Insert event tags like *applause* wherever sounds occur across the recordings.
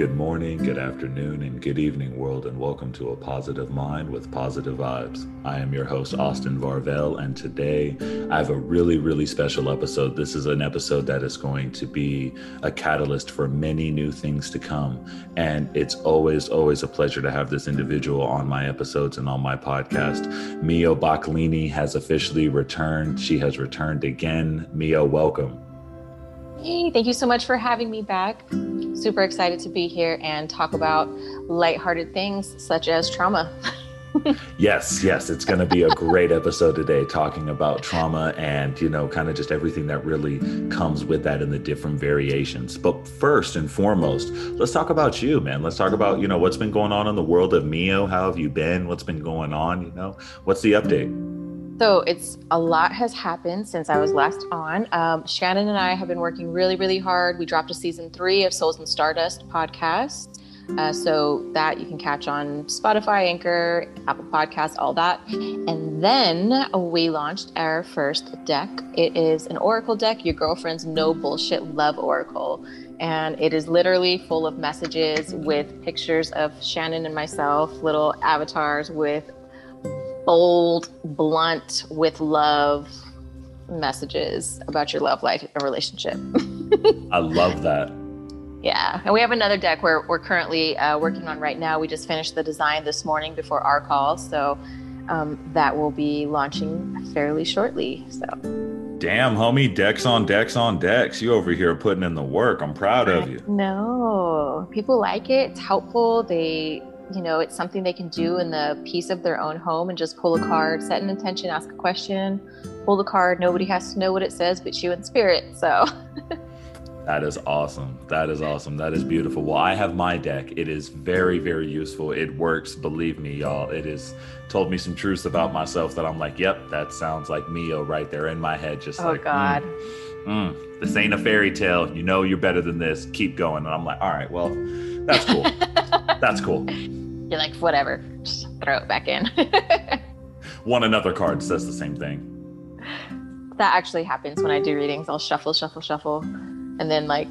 Good morning, good afternoon, and good evening, world, and welcome to A Positive Mind with Positive Vibes. I am your host, Austin Varvel, and today I have a really, really special episode. This is an episode that is going to be a catalyst for many new things to come. And it's always, always a pleasure to have this individual on my episodes and on my podcast. Meo Baaklini has officially returned. She has returned again. Meo, welcome. Hey, thank you so much for having me back. Super excited to be here and talk about lighthearted things such as trauma. *laughs* yes, yes, it's going to be a great episode today talking about trauma and, you know, kind of just everything that really comes with that and the different variations. But first and foremost, let's talk about you, man. Let's talk about, you know, what's been going on in the world of Meo. How have you been? What's been going on? You know, what's the update? So it's a lot has happened since I was last on. Um, Shannon and I have been working really, really hard. We dropped a season three of Souls and Stardust podcast. Uh, so that you can catch on Spotify, Anchor, Apple Podcasts, all that. And then we launched our first deck. It is an Oracle deck, your girlfriend's no bullshit love Oracle. And it is literally full of messages with pictures of Shannon and myself, little avatars with bold, blunt, with love messages about your love life and relationship. I love that. *laughs* Yeah, and we have another deck we're, we're currently uh, working on right now. We just finished the design this morning before our call, so um, that will be launching fairly shortly. So, damn, homie, decks on decks on decks. You over here putting in the work. I'm proud of you. No, people like it. It's helpful. They you know, it's something they can do in the peace of their own home and just pull a card, set an intention, ask a question, pull the card. Nobody has to know what it says but you in spirit. So *laughs* That is awesome. That is awesome. That is beautiful. Well, I have my deck. It is very, very useful. It works. Believe me, y'all. It has told me some truths about myself that I'm like, yep, that sounds like Meo right there in my head. Just like, oh, like, God. Mm, mm, this ain't a fairy tale. You know you're better than this. Keep going. And I'm like, all right, well, that's cool. *laughs* that's cool. You're like, whatever, just throw it back in. *laughs* One another card says the same thing. That actually happens when I do readings. I'll shuffle, shuffle, shuffle, and then like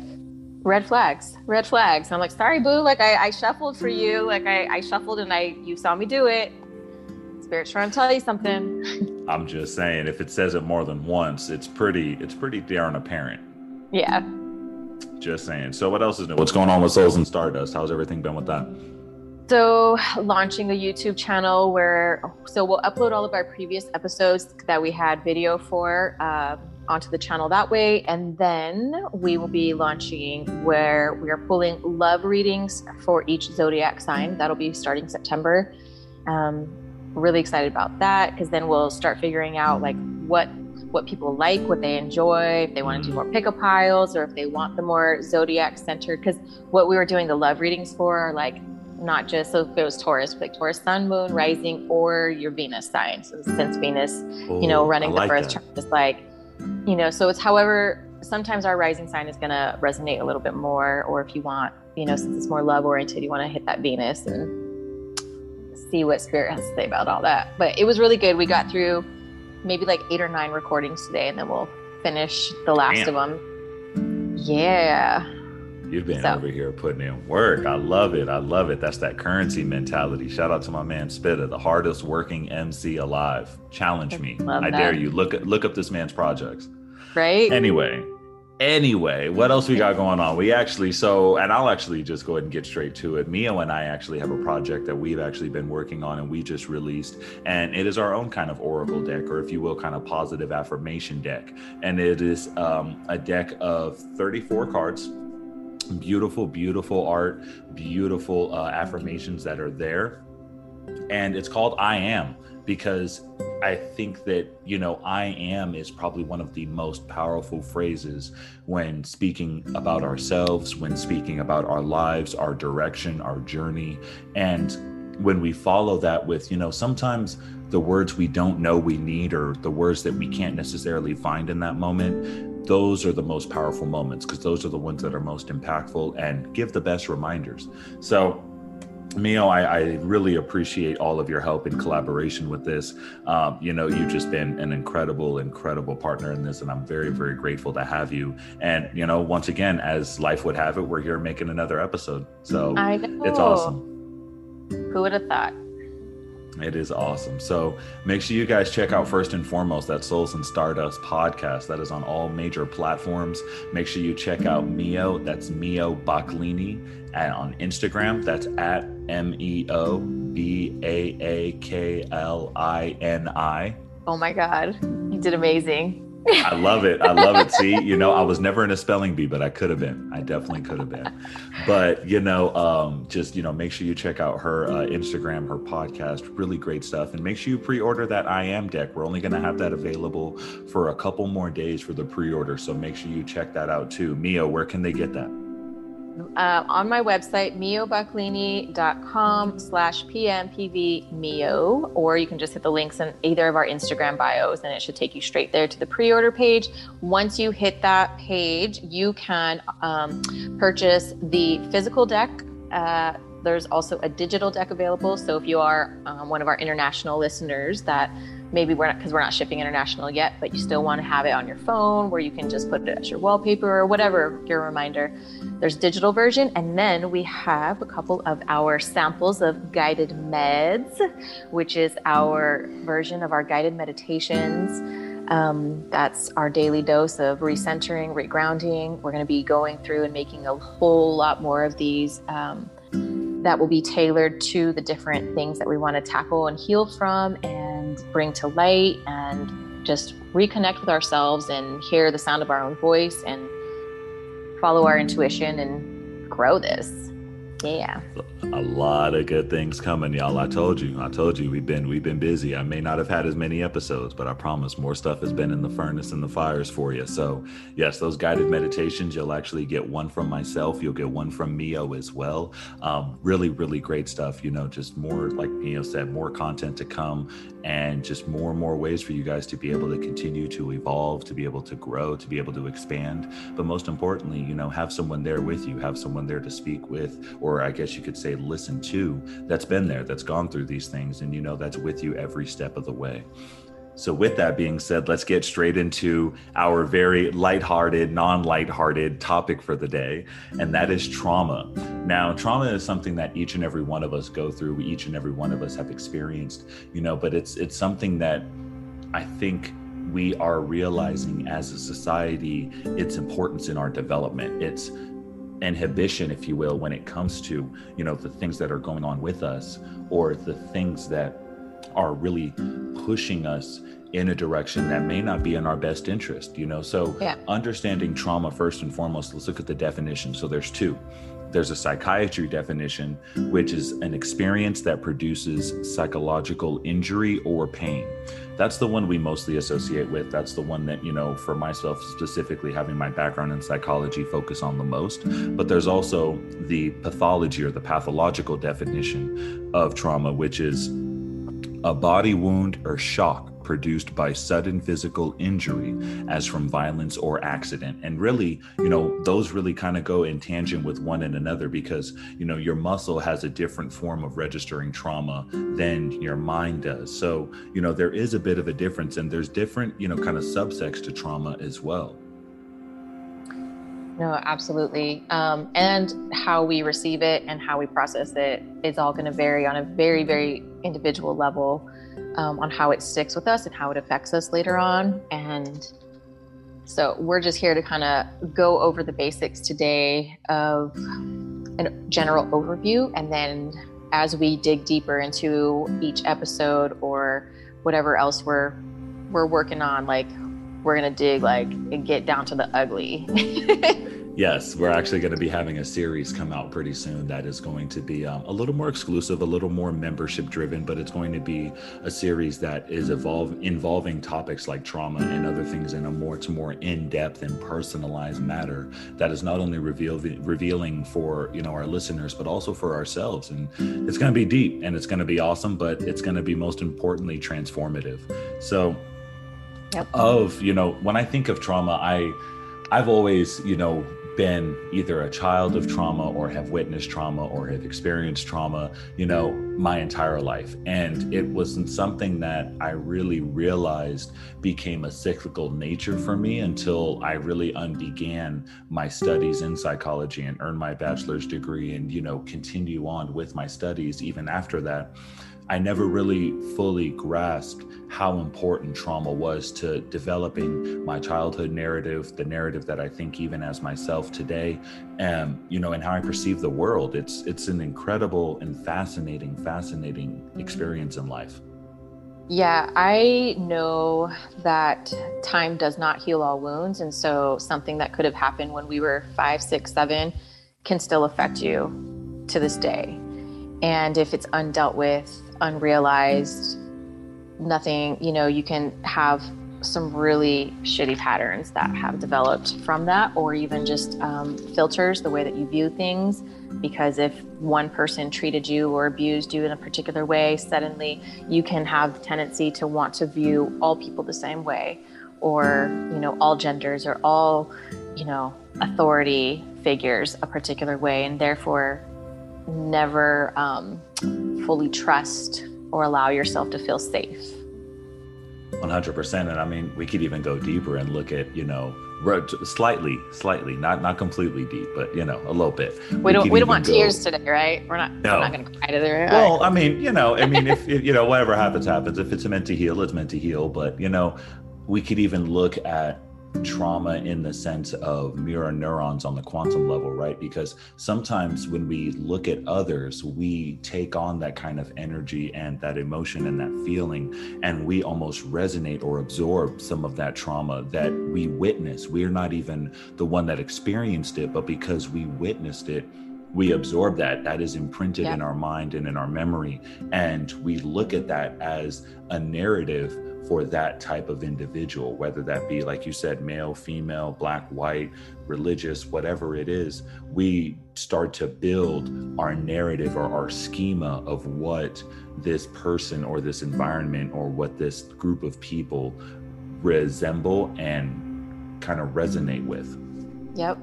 red flags, red flags. And I'm like, sorry, boo. Like I, I shuffled for you. Like I, I shuffled and I, you saw me do it. Spirit's trying to tell you something. *laughs* I'm just saying, if it says it more than once, it's pretty, it's pretty darn apparent. Yeah. Just saying. So what else is new? What's going on with Souls and Stardust? How's everything been with that? So, launching a YouTube channel where, so we'll upload all of our previous episodes that we had video for uh, onto the channel that way. And then we will be launching where we are pulling love readings for each zodiac sign. That'll be starting September. Um, really excited about that because then we'll start figuring out like what what people like, what they enjoy, if they want to do more pickup piles or if they want the more zodiac centered. Because what we were doing the love readings for are like not just so if it was Taurus, like Taurus sun, moon, rising, or your Venus sign. So since Venus, Ooh, you know, running like the birth chart is like, you know, so it's however sometimes our rising sign is gonna resonate a little bit more, or if you want, you know, since it's more love oriented, you want to hit that Venus and see what spirit has to say about all that. But it was really good. We got through maybe like eight or nine recordings today, and then we'll finish the last Damn. of them. Yeah. You've been so. over here putting in work. I love it. I love it. That's that currency mentality. Shout out to my man Spitta, the hardest working MC alive. Challenge me. I that. dare you. Look look up this man's projects. Right. Anyway, anyway, what else we got going on? We actually so, and I'll actually just go ahead and get straight to it. Meo and I actually have a project that we've actually been working on, and we just released, and it is our own kind of oracle deck, or if you will, kind of positive affirmation deck, and it is um, a deck of 34 cards beautiful, beautiful art, beautiful uh, affirmations that are there. And it's called I Am because I think that, you know, I am is probably one of the most powerful phrases when speaking about ourselves, when speaking about our lives, our direction, our journey. And when we follow that with, you know, sometimes the words we don't know we need or the words that we can't necessarily find in that moment those are the most powerful moments because those are the ones that are most impactful and give the best reminders. So, Meo, I, I, really appreciate all of your help and collaboration with this. Um, you know, you've just been an incredible, incredible partner in this, and I'm very, very grateful to have you. And you know, once again, as life would have it, we're here making another episode, so it's awesome. Who would have thought? It is awesome. So make sure you guys check out first and foremost that Souls and Stardust podcast. That is on all major platforms. Make sure you check out Meo. That's Meo Baaklini. And on Instagram, that's at M E O B A A K L I N I. Oh my God. You did amazing. I love it. I love it. See, you know, I was never in a spelling bee, but I could have been. I definitely could have been. But you know, um, just you know, make sure you check out her uh, Instagram, her podcast. Really great stuff, and make sure you pre-order that I am deck. We're only going to have that available for a couple more days for the pre-order, so make sure you check that out too. Mia, where can they get that? Uh, on my website, meobaaklini.com slash PMPV pmpvmio, or you can just hit the links in either of our Instagram bios and it should take you straight there to the pre-order page. Once you hit that page, you can um, purchase the physical deck. Uh, there's also a digital deck available. So if you are um, one of our international listeners that maybe we're not because we're not shipping international yet, but you still want to have it on your phone where you can just put it as your wallpaper or whatever your reminder. There's digital version, and then we have a couple of our samples of guided meds, which is our version of our guided meditations. Um, that's our daily dose of recentering, regrounding. We're going to be going through and making a whole lot more of these. Um, that will be tailored to the different things that we want to tackle and heal from and bring to light and just reconnect with ourselves and hear the sound of our own voice and follow our intuition and grow this. Yeah. A lot of good things coming, y'all. I told you. I told you we've been we've been busy. I may not have had as many episodes, but I promise more stuff has been in the furnace and the fires for you. So yes, those guided meditations, you'll actually get one from myself. You'll get one from Meo as well. Um, really, really great stuff. You know, just more like Meo said, more content to come and just more and more ways for you guys to be able to continue to evolve, to be able to grow, to be able to expand. But most importantly, you know, have someone there with you, have someone there to speak with or or I guess you could say listen to, that's been there, that's gone through these things, and you know that's with you every step of the way. So, with that being said, let's get straight into our very lighthearted, non lighthearted topic for the day, and that is trauma. Now, trauma is something that each and every one of us go through, we each and every one of us have experienced, you know, but it's it's something that I think we are realizing as a society its importance in our development. It's inhibition if you will when it comes to you know the things that are going on with us or the things that are really pushing us in a direction that may not be in our best interest you know so yeah. understanding trauma first and foremost let's look at the definition so there's two there's a psychiatry definition, which is an experience that produces psychological injury or pain. That's the one we mostly associate with. That's the one that, you know, for myself specifically, having my background in psychology, focus on the most. But there's also the pathology or the pathological definition of trauma, which is a body wound or shock produced by sudden physical injury as from violence or accident. And really you know those really kind of go in tangent with one and another because you know your muscle has a different form of registering trauma than your mind does. So you know there is a bit of a difference and there's different you know kind of subsects to trauma as well. No, absolutely. Um, and how we receive it and how we process it is all going to vary on a very, very individual level um, on how it sticks with us and how it affects us later on. And so we're just here to kind of go over the basics today of a general overview. And then as we dig deeper into each episode or whatever else we're we're working on, like we're gonna dig like and get down to the ugly. *laughs* Yes, we're actually going to be having a series come out pretty soon that is going to be um, a little more exclusive, a little more membership driven, but it's going to be a series that is evolve, involving topics like trauma and other things in a more to more in depth and personalized matter that is not only reveal, revealing for you know our listeners but also for ourselves. And it's going to be deep and it's going to be awesome, but it's going to be most importantly transformative. So, yep. of you know when I think of trauma, I I've always you know been either a child of trauma or have witnessed trauma or have experienced trauma, you know, my entire life. And it wasn't something that I really realized became a cyclical nature for me until I really unbegan my studies in psychology and earned my bachelor's degree and, you know, continue on with my studies even after that. I never really fully grasped how important trauma was to developing my childhood narrative, the narrative that I think even as myself today, and you know, and how I perceive the world. It's it's an incredible and fascinating, fascinating experience in life. Yeah, I know that time does not heal all wounds, and so something that could have happened when we were five, six, seven can still affect you to this day. And if it's undealt with, unrealized, nothing, you know, you can have some really shitty patterns that have developed from that, or even just um, filters the way that you view things. Because if one person treated you or abused you in a particular way, suddenly you can have tendency to want to view all people the same way, or you know, all genders or all, you know, authority figures a particular way, and therefore never um, fully trust or allow yourself to feel safe. 100% and i mean we could even go deeper and look at you know slightly slightly not not completely deep but you know a little bit we, we don't we don't want go, tears today right we're not no. we're not gonna cry today right? well i mean you know i mean if, if you know whatever happens happens if it's meant to heal it's meant to heal but you know we could even look at trauma in the sense of mirror neurons on the quantum level, right? Because sometimes when we look at others, we take on that kind of energy and that emotion and that feeling, and we almost resonate or absorb some of that trauma that we witness. We're not even the one that experienced it, but because we witnessed it, we absorb that that is imprinted yeah. in our mind and in our memory and we look at that as a narrative for that type of individual, whether that be, like you said, male, female, black, white, religious, whatever it is, we start to build our narrative or our schema of what this person or this environment or what this group of people resemble and kind of resonate with. Yep.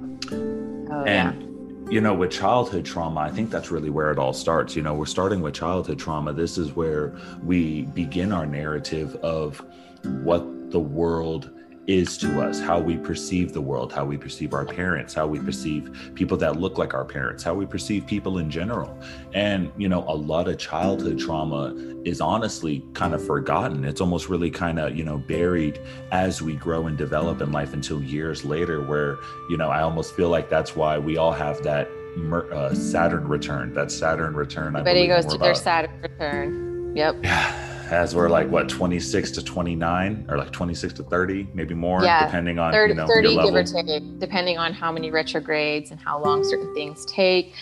Oh, and yeah you know, with childhood trauma, I think that's really where it all starts. You know, we're starting with childhood trauma. This is where we begin our narrative of what the world is to us, how we perceive the world, how we perceive our parents, how we perceive people that look like our parents, how we perceive people in general. And, you know, a lot of childhood trauma is honestly kind of forgotten. It's almost really kind of, you know, buried as we grow and develop in life until years later, where, you know, I almost feel like that's why we all have that uh, Saturn return, that Saturn return. Everybody goes to their Saturn return. Yep. Yeah as we're like what 26 to 29 or like 26 to 30 maybe more yeah, depending on 30, you know, 30 give or take depending on how many retrogrades and how long certain things take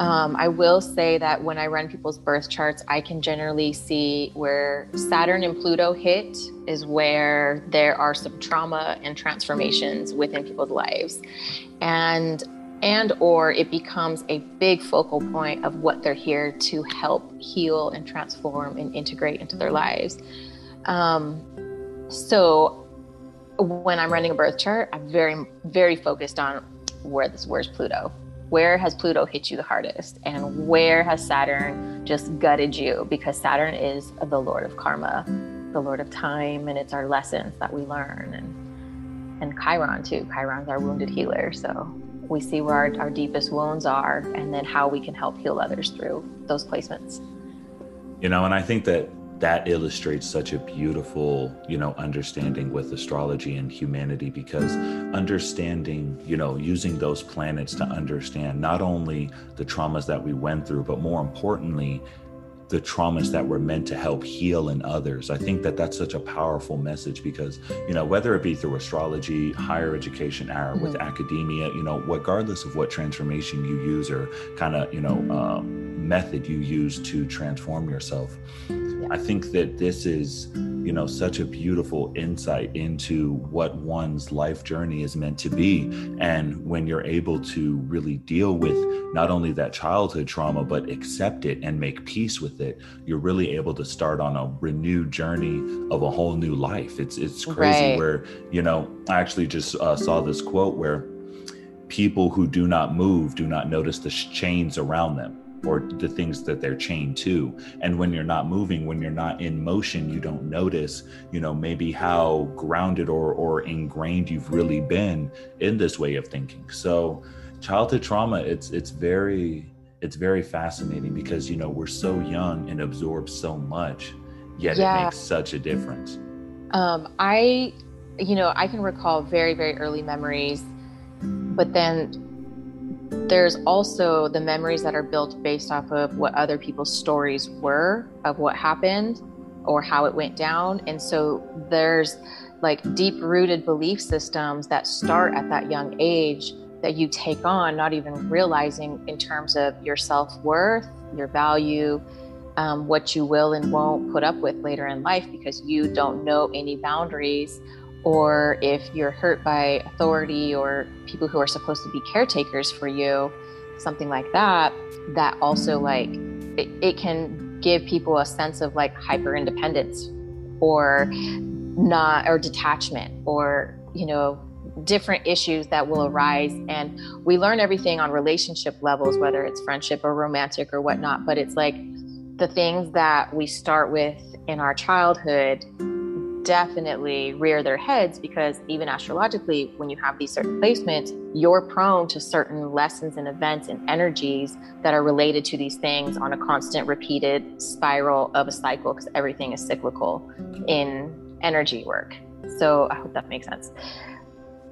um, I will say that when I run people's birth charts, I can generally see where Saturn and Pluto hit is where there are some trauma and transformations within people's lives. And and or it becomes a big focal point of what they're here to help heal and transform and integrate into their lives. Um, so when i'm running a birth chart i'm very very focused on where this where's pluto? Where has pluto hit you the hardest? And where has saturn just gutted you? Because saturn is the lord of karma the lord of time and it's our lessons that we learn. And and chiron too. Chiron's our wounded healer so we see where our, our deepest wounds are and then how we can help heal others through those placements. You know and i think that that illustrates such a beautiful you know understanding with astrology and humanity because understanding you know using those planets to understand not only the traumas that we went through but more importantly the traumas that were meant to help heal in others. I think that that's such a powerful message because, you know, whether it be through astrology, higher education, or with mm-hmm. academia, you know, regardless of what transformation you use or kind of, you know, um, method you use to transform yourself, I think that this is, you know, such a beautiful insight into what one's life journey is meant to be. And when you're able to really deal with not only that childhood trauma, but accept it and make peace with it, you're really able to start on a renewed journey of a whole new life. It's it's crazy right. where, you know, I actually just uh, saw this quote where people who do not move do not notice the chains around them or the things that they're chained to. And when you're not moving when you're not in motion you don't notice you know maybe how grounded or or ingrained you've really been in this way of thinking. So childhood trauma it's it's very it's very fascinating because you know we're so young and absorb so much yet yeah. it makes such a difference. Um i you know i can recall very very early memories but then there's also the memories that are built based off of what other people's stories were of what happened or how it went down. And so there's like deep rooted belief systems that start at that young age that you take on, not even realizing in terms of your self worth, your value, um, what you will and won't put up with later in life because you don't know any boundaries or if you're hurt by authority or people who are supposed to be caretakers for you something like that that also like it, it can give people a sense of like hyper independence or not or detachment or you know different issues that will arise. And we learn everything on relationship levels whether it's friendship or romantic or whatnot but it's like the things that we start with in our childhood definitely rear their heads because even astrologically, when you have these certain placements, you're prone to certain lessons and events and energies that are related to these things on a constant repeated spiral of a cycle because everything is cyclical in energy work. So I hope that makes sense.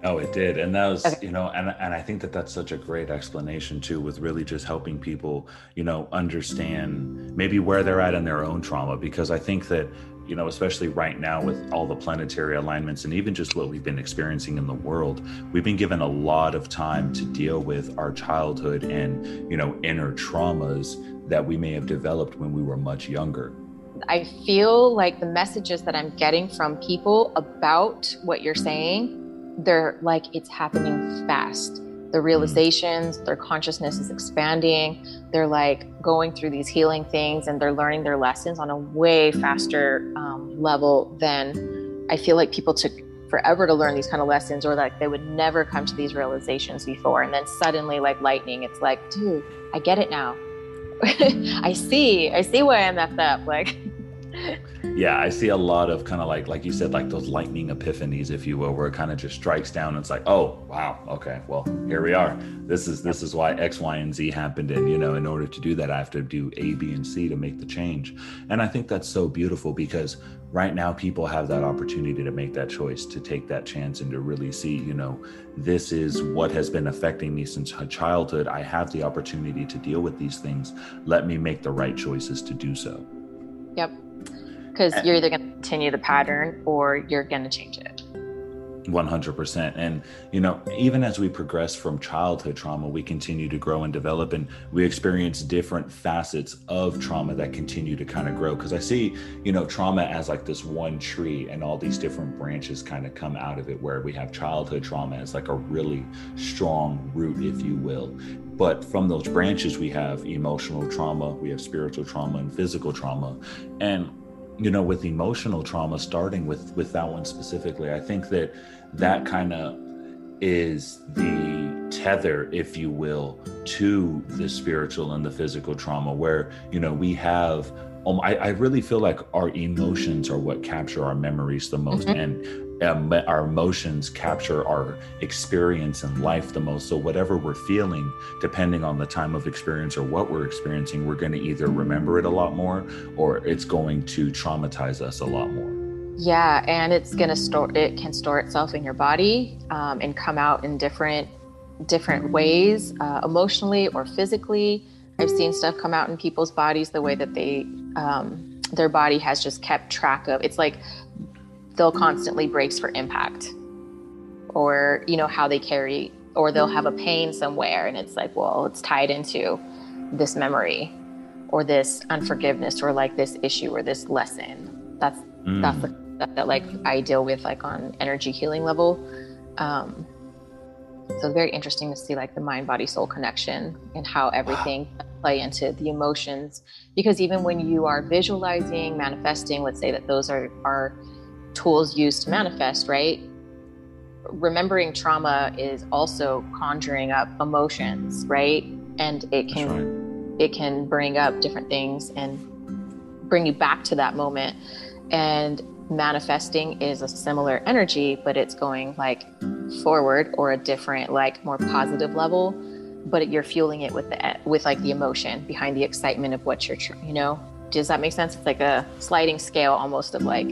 Oh, it did. And that was, okay. you know, and, and I think that that's such a great explanation too, with really just helping people, you know, understand maybe where they're at in their own trauma. Because I think that you know, especially right now with all the planetary alignments and even just what we've been experiencing in the world, we've been given a lot of time to deal with our childhood and, you know, inner traumas that we may have developed when we were much younger. I feel like the messages that I'm getting from people about what you're saying, they're like it's happening fast the realizations, their consciousness is expanding. They're like going through these healing things and they're learning their lessons on a way faster um, level than I feel like people took forever to learn these kind of lessons or like they would never come to these realizations before. And then suddenly, like lightning, it's like, dude, I get it now. *laughs* I see, I see why I messed up. Like, yeah i see a lot of kind of like like you said like those lightning epiphanies if you will where it kind of just strikes down and it's like oh wow okay well here we are. This is this is why x y and z happened and you know in order to do that i have to do a b and c to make the change. And i think that's so beautiful because right now people have that opportunity to make that choice to take that chance and to really see you know this is what has been affecting me since childhood. I have the opportunity to deal with these things. Let me make the right choices to do so. Yep because you're either going to continue the pattern or you're going to change it. 100% and you know even as we progress from childhood trauma we continue to grow and develop and we experience different facets of trauma that continue to kind of grow. Because i see you know trauma as like this one tree and all these different branches kind of come out of it where we have childhood trauma as like a really strong root if you will. But from those branches we have emotional trauma we have spiritual trauma and physical trauma. And you know with emotional trauma starting with with that one specifically i think that that kind of is the tether if you will to the spiritual and the physical trauma where you know we have um, I, I really feel like our emotions are what capture our memories the most mm-hmm. and our emotions capture our experience in life the most. So, whatever we're feeling, depending on the time of experience or what we're experiencing, we're going to either remember it a lot more or it's going to traumatize us a lot more. Yeah, and it's going to store, it can store itself in your body um, and come out in different different ways uh, emotionally or physically i've seen stuff come out in people's bodies the way that they um, their body has just kept track of it's like they'll constantly brace for impact or you know how they carry or they'll have a pain somewhere and it's like well it's tied into this memory or this unforgiveness or like this issue or this lesson. That's mm. that's the that, that, like i deal with like on energy healing level. Um so very interesting to see like the mind body soul connection and how everything play into the emotions. Because even when you are visualizing manifesting let's say that those are are tools used to manifest, right? remembering trauma is also conjuring up emotions, right? And it can right. it can bring up different things and bring you back to that moment. And manifesting is a similar energy, but it's going like forward or a different, like more positive level. But you're fueling it with the with like the emotion behind the excitement of what you're, you know. Does that make sense? It's like a sliding scale almost of like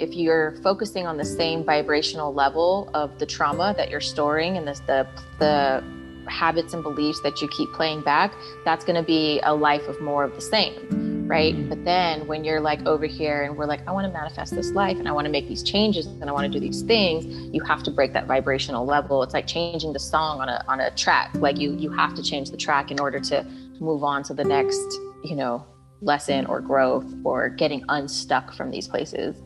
if you're focusing on the same vibrational level of the trauma that you're storing and the the, the habits and beliefs that you keep playing back, that's going to be a life of more of the same, right? Mm-hmm. But then when you're like over here and we're like, I want to manifest this life and I want to make these changes and I want to do these things, you have to break that vibrational level. It's like changing the song on a on a track. Like you you have to change the track in order to move on to the next, you know, lesson or growth or getting unstuck from these places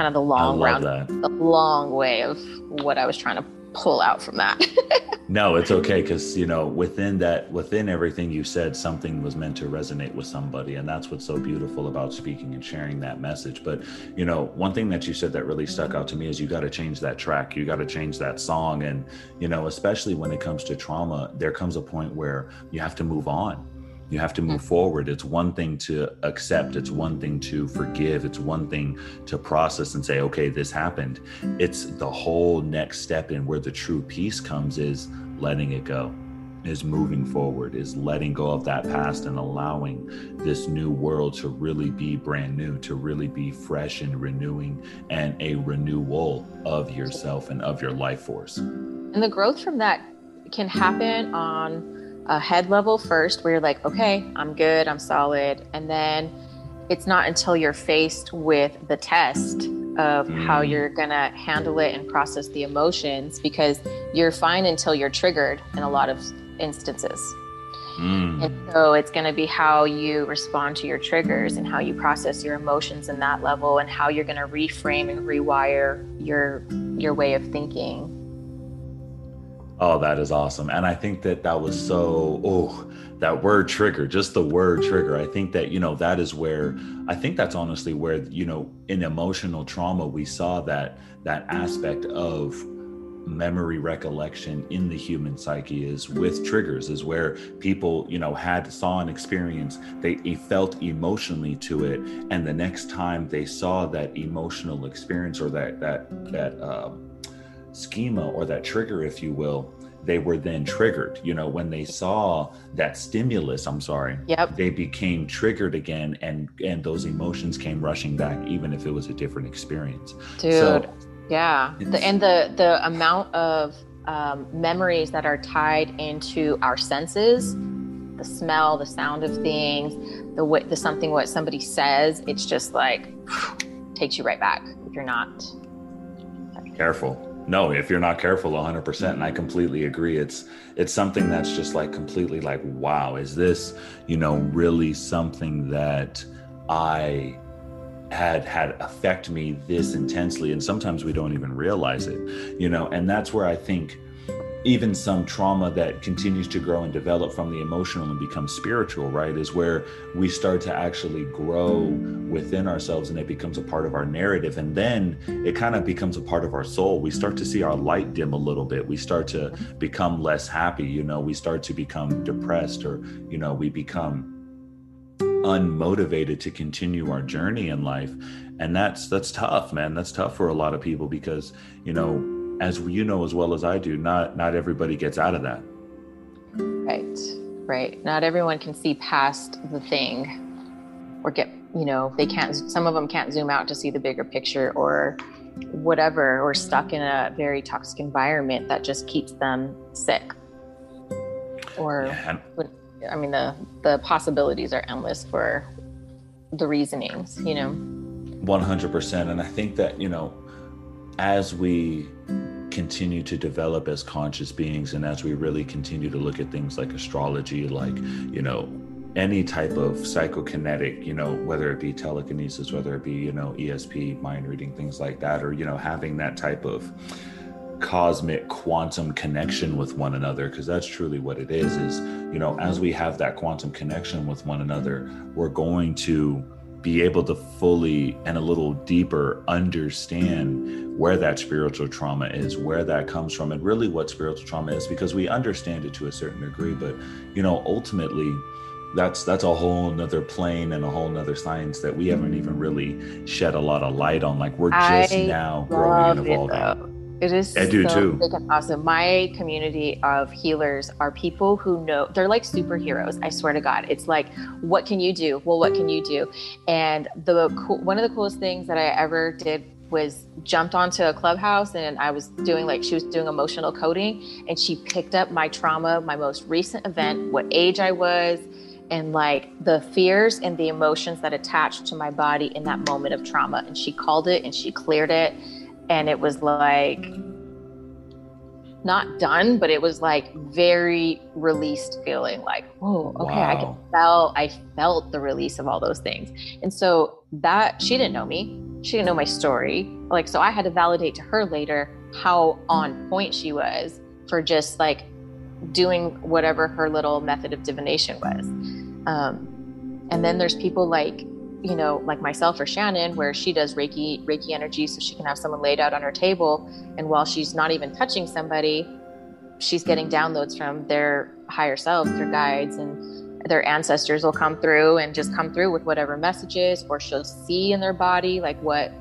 kind of the long round, that. the long way of what I was trying to pull out from that. *laughs* no, it's okay because you know within that, within everything you said, something was meant to resonate with somebody, and that's what's so beautiful about speaking and sharing that message. But you know, one thing that you said that really stuck out to me is you got to change that track, you got to change that song, and you know, especially when it comes to trauma, there comes a point where you have to move on you have to move mm-hmm. forward. It's one thing to accept, it's one thing to forgive, it's one thing to process and say, okay, this happened. It's the whole next step in where the true peace comes is letting it go, is moving forward, is letting go of that past and allowing this new world to really be brand new, to really be fresh and renewing and a renewal of yourself and of your life force. And the growth from that can happen on a head level first where you're like, okay, I'm good, I'm solid. And then it's not until you're faced with the test of mm. how you're going to handle it and process the emotions because you're fine until you're triggered in a lot of instances. Mm. And so it's going to be how you respond to your triggers and how you process your emotions in that level and how you're going to reframe and rewire your your way of thinking Oh, that is awesome. And I think that that was so, oh, that word trigger, just the word trigger. I think that, you know, that is where, I think that's honestly where, you know, in emotional trauma, we saw that, that aspect of memory recollection in the human psyche is with triggers is where people you know had saw an experience they felt emotionally to it and the next time they saw that emotional experience or that that that um, schema or that trigger, if you will, they were then triggered. You know, when they saw that stimulus, I'm sorry, yep. they became triggered again and and those emotions came rushing back, even if it was a different experience. Dude, so, yeah. The, and the the amount of um, memories that are tied into our senses, the smell, the sound of things, the way the something what somebody says, it's just like *sighs* takes you right back if you're not careful no if you're not careful 100% and i mm-hmm. completely agree. It's it's something that's just like completely like wow is this you know really something that i had had affect me this intensely? And sometimes we don't even realize it you know? And that's where i think even some trauma that continues to grow and develop from the emotional and become spiritual, right, is where we start to actually grow within ourselves and it becomes a part of our narrative. And then it kind of becomes a part of our soul. We start to see our light dim a little bit. We start to become less happy. You know, we start to become depressed or, you know, we become unmotivated to continue our journey in life and that's that's tough man that's tough for a lot of people because you know as you know as well as I do, not not everybody gets out of that. Right, right. Not everyone can see past the thing, or get you know they can't. Some of them can't zoom out to see the bigger picture, or whatever, or stuck in a very toxic environment that just keeps them sick. Or, yeah. I mean, the the possibilities are endless for the reasonings. You know. One hundred percent, and I think that you know, as we continue to develop as conscious beings and as we really continue to look at things like astrology like you know any type of psychokinetic you know whether it be telekinesis whether it be you know esp mind reading things like that or you know having that type of cosmic quantum connection with one another because that's truly what it is is you know as we have that quantum connection with one another we're going to be able to fully and a little deeper understand where that spiritual trauma is, where that comes from, and really what spiritual trauma is, because we understand it to a certain degree. But, you know, ultimately, that's that's a whole nother plane and a whole nother science that we haven't even really shed a lot of light on. Like we're just I now growing and love it, evolving. It is I do so too. awesome. My community of healers are people who know they're like superheroes. I swear to God, it's like, what can you do? Well, what can you do? And the one of the coolest things that I ever did was jumped onto a clubhouse and I was doing like she was doing emotional coding and she picked up my trauma, my most recent event, what age I was, and like the fears and the emotions that attached to my body in that moment of trauma. And she called it and she cleared it and it was like not done but it was like very released feeling like oh okay i can felt i felt the release of all those things. And so that she didn't know me. She didn't know my story. Like so i had to validate to her later how on point she was for just like doing whatever her little method of divination was. Um, and then there's people like you know like myself or shannon where she does reiki reiki energy so she can have someone laid out on her table and while she's not even touching somebody she's getting downloads from their higher selves their guides and their ancestors will come through and just come through with whatever messages or she'll see in their body like what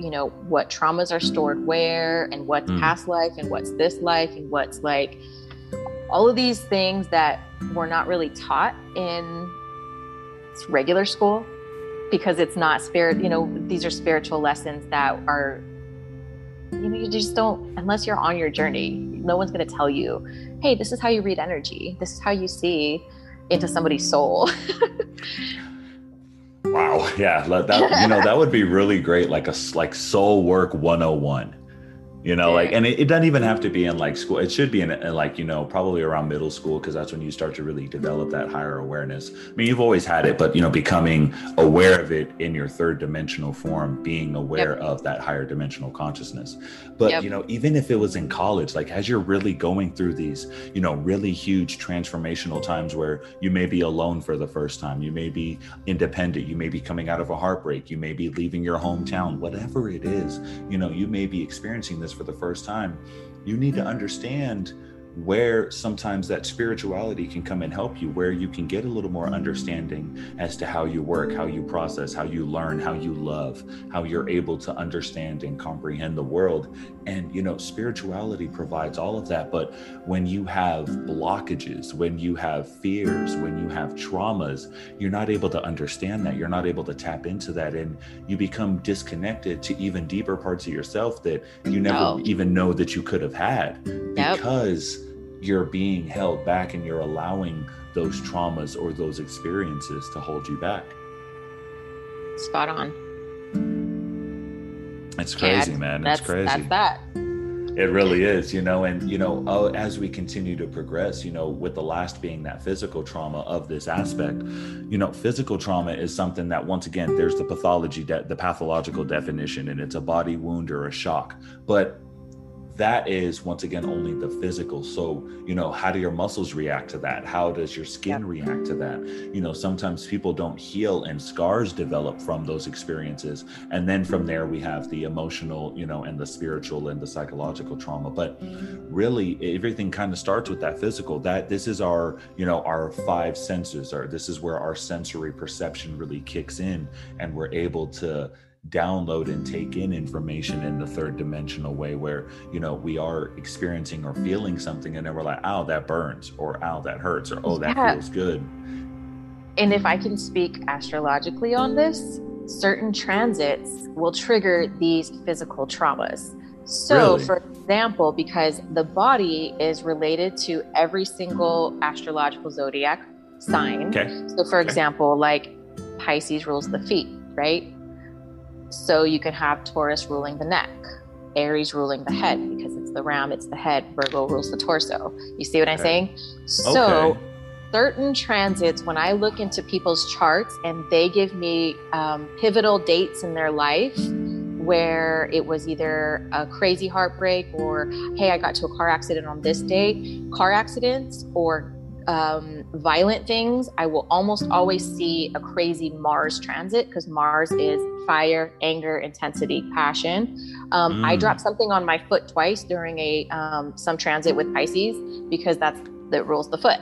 you know what traumas are stored where and what's Mm. past life and what's this life and what's like all of these things that were not really taught in regular school because it's not spirit you know these are spiritual lessons that are you know you just don't unless you're on your journey no one's going to tell you hey this is how you read energy this is how you see into somebody's soul *laughs* Wow. Yeah. That, you know, that would be really great. Like a like soul work 101, you know, like, and it, it doesn't even have to be in like school. It should be in, in like, you know, probably around middle school. Cause that's when you start to really develop that higher awareness. I mean, you've always had it, but you know, becoming aware of it in your third dimensional form, being aware of that higher dimensional consciousness. But, Yep. you know, even if it was in college, like as you're really going through these, you know, really huge transformational times where you may be alone for the first time, you may be independent, you may be coming out of a heartbreak, you may be leaving your hometown, whatever it is, you know, you may be experiencing this for the first time. You need to mm-hmm. understand where sometimes that spirituality can come and help you, where you can get a little more understanding as to how you work, how you process, how you learn, how you love, how you're able to understand and comprehend the world. And, you know, spirituality provides all of that. But when you have blockages, when you have fears, when you have traumas, you're not able to understand that. You're not able to tap into that. And you become disconnected to even deeper parts of yourself that you never No. even know that you could have had Yep. because you're being held back and you're allowing those traumas or those experiences to hold you back. spot on It's Yeah, crazy, man. It's crazy. that's that It really is, you know, and you know, uh, as we continue to progress, you know, with the last being that physical trauma of this aspect, you know, physical trauma is something that once again, there's the pathology, de- the pathological definition, and it's a body wound or a shock, but that is once again only the physical. So you know how do your muscles react to that? How does your skin react to that? You know sometimes people don't heal and scars develop from those experiences. And then from there we have the emotional you know and the spiritual and the psychological trauma. But really everything kind of starts with that physical. That this is our you know our five senses or this is where our sensory perception really kicks in. And we're able to download and take in information in the third dimensional way where you know we are experiencing or feeling something and then we're like oh that burns or oh that hurts or oh that Yeah. feels good And if I can speak astrologically on this, certain transits will trigger these physical traumas. So, Really? for example, because the body is related to every single astrological zodiac sign. okay So, for Okay. example, like Pisces rules the feet, right? So, you can have Taurus ruling the neck, Aries ruling the head because it's the ram, it's the head, Virgo rules the torso. You see what I'm saying? So, Okay. certain transits, when I look into people's charts and they give me um, pivotal dates in their life where it was either a crazy heartbreak or, hey, I got to a car accident on this day, car accidents or um, violent things, I will almost always see a crazy Mars transit because Mars is fire, anger, intensity, passion. Um, mm. I dropped something on my foot twice during a um, some transit with Pisces because that's that rules the foot,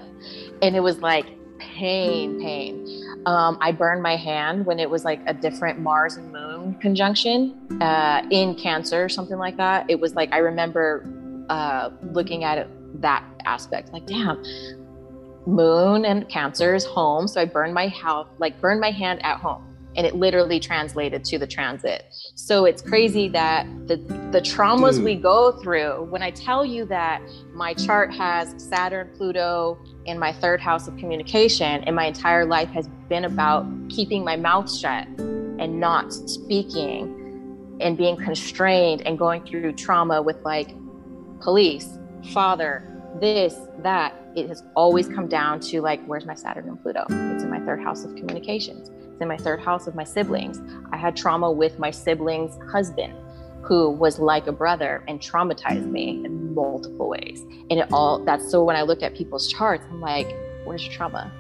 and it was like pain, pain. Um, I burned my hand when it was like a different Mars and Moon conjunction uh, in Cancer, or something like that. It was like I remember uh, looking at it that aspect, like, damn, moon and cancer is home so i burned my house like burned my hand at home and it literally translated to the transit so it's crazy that the the traumas Dude. we go through when i tell you that my chart has saturn pluto in my third house of communication and my entire life has been about keeping my mouth shut and not speaking and being constrained and going through trauma with like police father this that it has always come down to like, where's my Saturn and Pluto? It's in my third house of communications. It's in my third house of my siblings. I had trauma with my sibling's husband, who was like a brother and traumatized me in multiple ways. And it all that's so when I look at people's charts, I'm like, where's your trauma?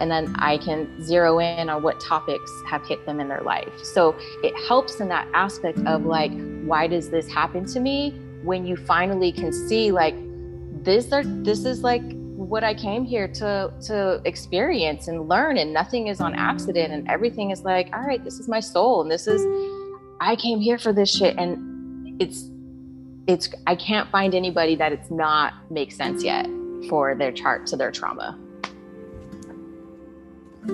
And then I can zero in on what topics have hit them in their life. So it helps in that aspect of like, why does this happen to me? When you finally can see like this are this is like what I came here to to experience and learn and nothing is on accident and everything is like all right this is my soul and this is I came here for this shit and it's it's I can't find anybody that it's not makes sense yet for their chart to their trauma. *laughs*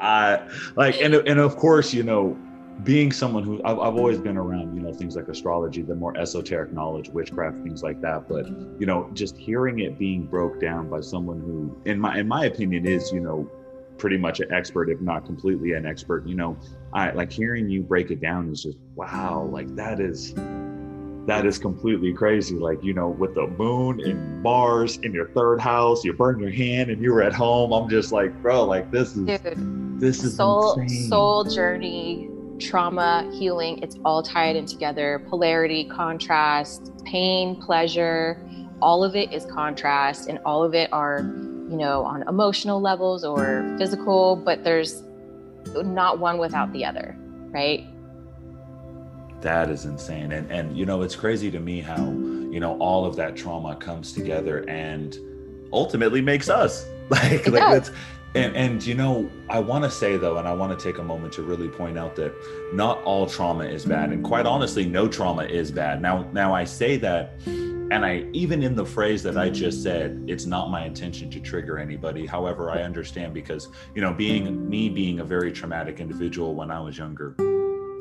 I like and and of course you know being someone who I've, I've always been around, you know, things like astrology, the more esoteric knowledge, witchcraft, things like that. But you know, just hearing it being broke down by someone who, in my in my opinion, is you know, pretty much an expert, if not completely an expert. You know, I like hearing you break it down is just wow, like that is that is completely crazy. Like, you know, with the moon and Mars in your third house, you burn your hand and you were at home. I'm just like, bro, like this is Dude, this is soul insane. soul journey trauma, healing, it's all tied in together. Polarity, contrast, pain, pleasure, all of it is contrast and all of it are, you know, on emotional levels or physical, but there's not one without the other, right? That is insane. And and you know, it's crazy to me how, you know, all of that trauma comes together and ultimately makes us. *laughs* Like, it like that's and, and you know, I want to say though, and I want to take a moment to really point out that not all trauma is bad, and quite honestly, no trauma is bad. Now, now I say that, and I even in the phrase that I just said, it's not my intention to trigger anybody. However, I understand because you know, being me being a very traumatic individual when I was younger,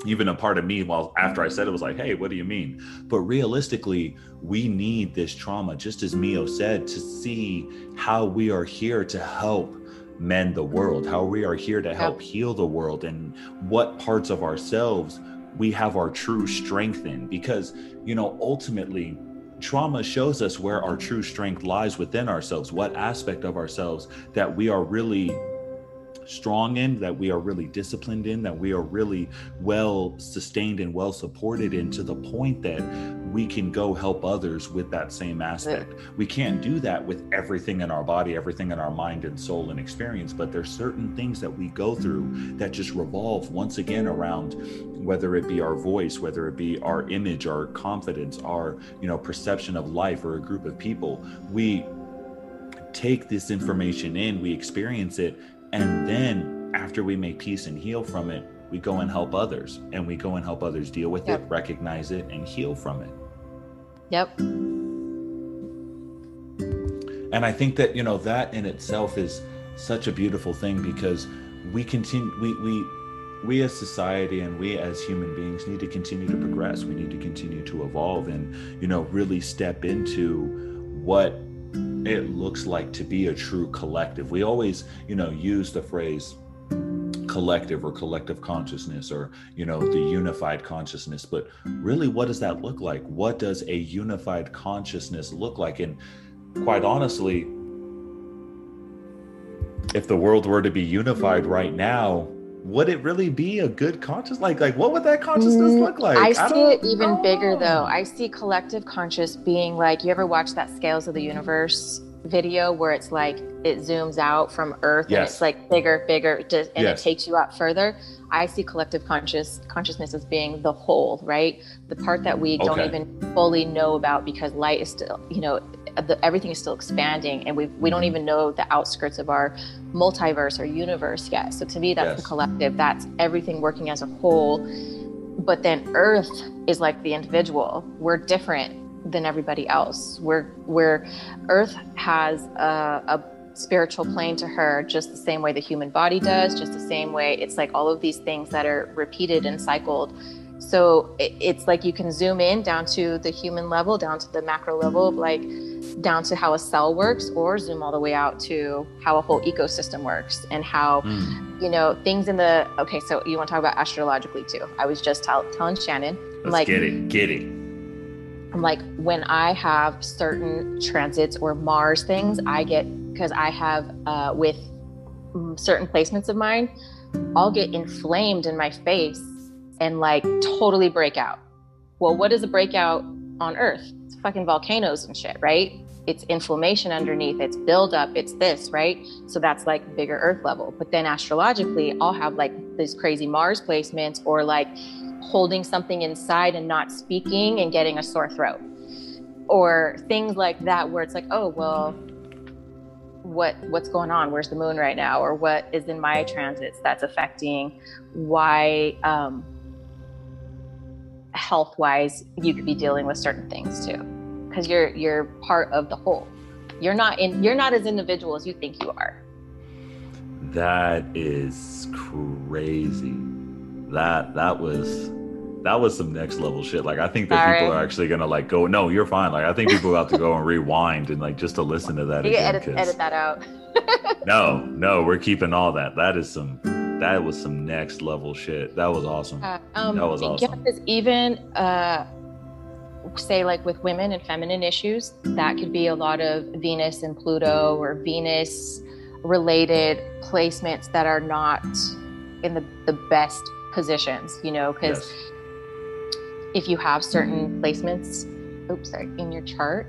even a part of me well after i said it was like hey what do you mean but realistically we need this trauma just as Meo said to see how we are here to help mend the world, how we are here to help heal the world, and what parts of ourselves we have our true strength in. Because, you know, ultimately, trauma shows us where our true strength lies within ourselves, what aspect of ourselves that we are really strong in, that we are really disciplined in, that we are really well sustained and well supported in to the point that we can go help others with that same aspect. We can't do that with everything in our body, everything in our mind and soul and experience, but there's certain things that we go through that just revolve once again around whether it be our voice, whether it be our image, our confidence, our, you know, perception of life or a group of people. We take this information in, we experience it, and then after we make peace and heal from it, we go and help others and we go and help others deal with yep. it, recognize it, and heal from it. Yep. And I think that, you know, that in itself is such a beautiful thing because we continue, we, we, we as society and we as human beings need to continue to progress. We need to continue to evolve and, you know, really step into what it looks like to be a true collective. We always, you know, use the phrase collective or collective consciousness or, you know, the unified consciousness, but really what does that look like? What does a unified consciousness look like? And quite honestly, if the world were to be unified right now, would it really be a good conscious like like what would that consciousness mm, look like? I see I it even bigger though. I see collective conscious being like you ever watch that scales of the universe video where it's like it zooms out from earth and it's like bigger bigger just, and Yes. it takes you out further? I see collective conscious consciousness as being the whole right? The part that we don't even fully know about because light is still you know Uh, the, everything is still expanding and we we don't even know the outskirts of our multiverse or universe yet. So to me that's the collective. That's everything working as a whole. But then earth is like the individual. We're different than everybody else. We're we're earth has a, a spiritual plane to her just the same way the human body does just the same way it's like all of these things that are repeated and cycled. So it, it's like you can zoom in down to the human level down to the macro level of like down to how a cell works or zoom all the way out to how a whole ecosystem works and how Mm. you know things in the okay so you want to talk about astrologically too i was just tell, telling shannon Let's like get it. Get it. I'm like when I have certain transits or Mars things, I get because I have uh, with mm, certain placements of mine, I'll get inflamed in my face and like totally break out. Well, what is a breakout on Earth? It's fucking volcanoes and shit, right? It's inflammation underneath, it's buildup, it's this, right? So that's like bigger Earth level. But then astrologically, I'll have like these crazy Mars placements or like holding something inside and not speaking and getting a sore throat. Or things like that where it's like oh well what what's going on? Where's the moon right now? Or what is in my transits that's affecting? Why um health wise you could be dealing with certain things too because you're you're part of the whole you're not in you're not as individual as you think you are That is crazy. That that was that was some next level shit. Like I think that people Sorry. are actually gonna like go. No, you're fine. Like I think people have to go and rewind and like just to listen to that you again. edit, edit that out *laughs* No, no, we're keeping all that. That is some. That was some next level shit. That was awesome. Uh, um, That was awesome. because even uh, say like with women and feminine issues, that could be a lot of Venus and Pluto or Venus related placements that are not in the, the best positions, you know, because Yes. if you have certain placements, oops, sorry, in your chart,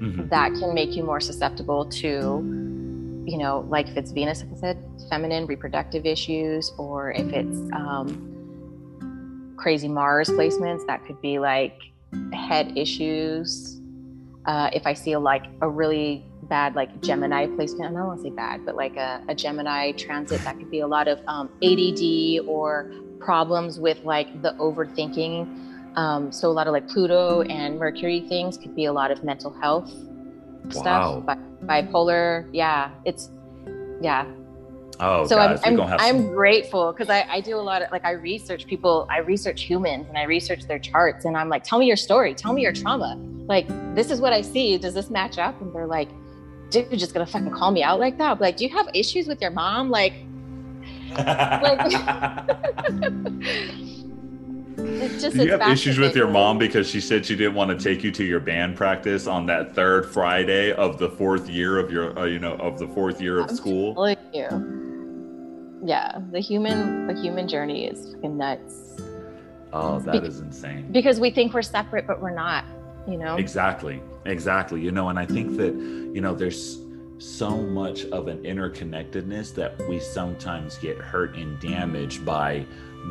Mhm. that can make you more susceptible to you know like if it's venus like i said feminine reproductive issues or if it's um, crazy mars placements that could be like head issues uh, if i see a, like a really bad like gemini placement i don't want to say bad but like a, a gemini transit that could be a lot of um, add or problems with like the overthinking. Um, so a lot of like pluto and mercury things could be a lot of mental health Wow. stuff bi- bipolar yeah it's yeah Oh, so guys, i'm i'm, I'm some. grateful because I, I do a lot of like i research people i research humans and i research their charts and i'm like tell me your story tell me your trauma like this is what i see does this match up and they're like dude you're just gonna fucking call me out like that but like do you have issues with your mom like *laughs* it's just Do you have issues with your mom because she said she didn't want to take you to your band practice on that third Friday of the fourth year of your, uh, you know, of the fourth year of I'm school? you. Yeah, the human the human journey is fucking nuts. Oh, that is insane. Because we think we're separate, but we're not. You know. Exactly. Exactly. You know, and I think that, you know, there's so much of an interconnectedness that we sometimes get hurt and damaged by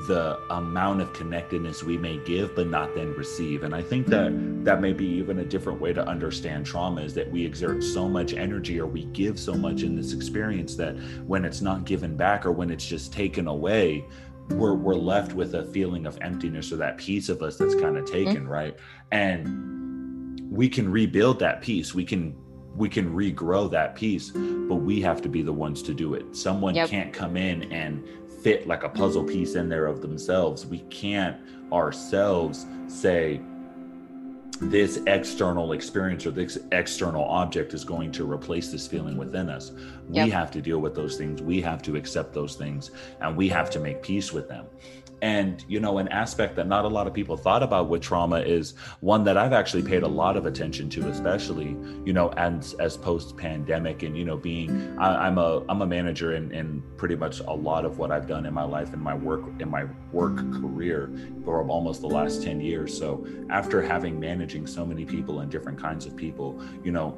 the amount of connectedness we may give but not then receive. And i think that that may be even a different way to understand trauma is that we exert so much energy or we give so much in this experience that when it's not given back or when it's just taken away we're, we're left with a feeling of emptiness or that piece of us that's kind of mm-hmm. taken right? And we can rebuild that piece we can we can regrow that piece but we have to be the ones to do it. Someone Yep. can't come in and fit like a puzzle piece in there of themselves. We can't ourselves say this external experience or this external object is going to replace this feeling within us. We Yep. have to deal with those things. We have to accept those things and we have to make peace with them and you know an aspect that not a lot of people thought about with trauma is one that i've actually paid a lot of attention to especially you know as as post pandemic and you know being I, i'm a i'm a manager in in pretty much a lot of what i've done in my life and my work in my work career for almost the last 10 years. So after having managing so many people and different kinds of people you know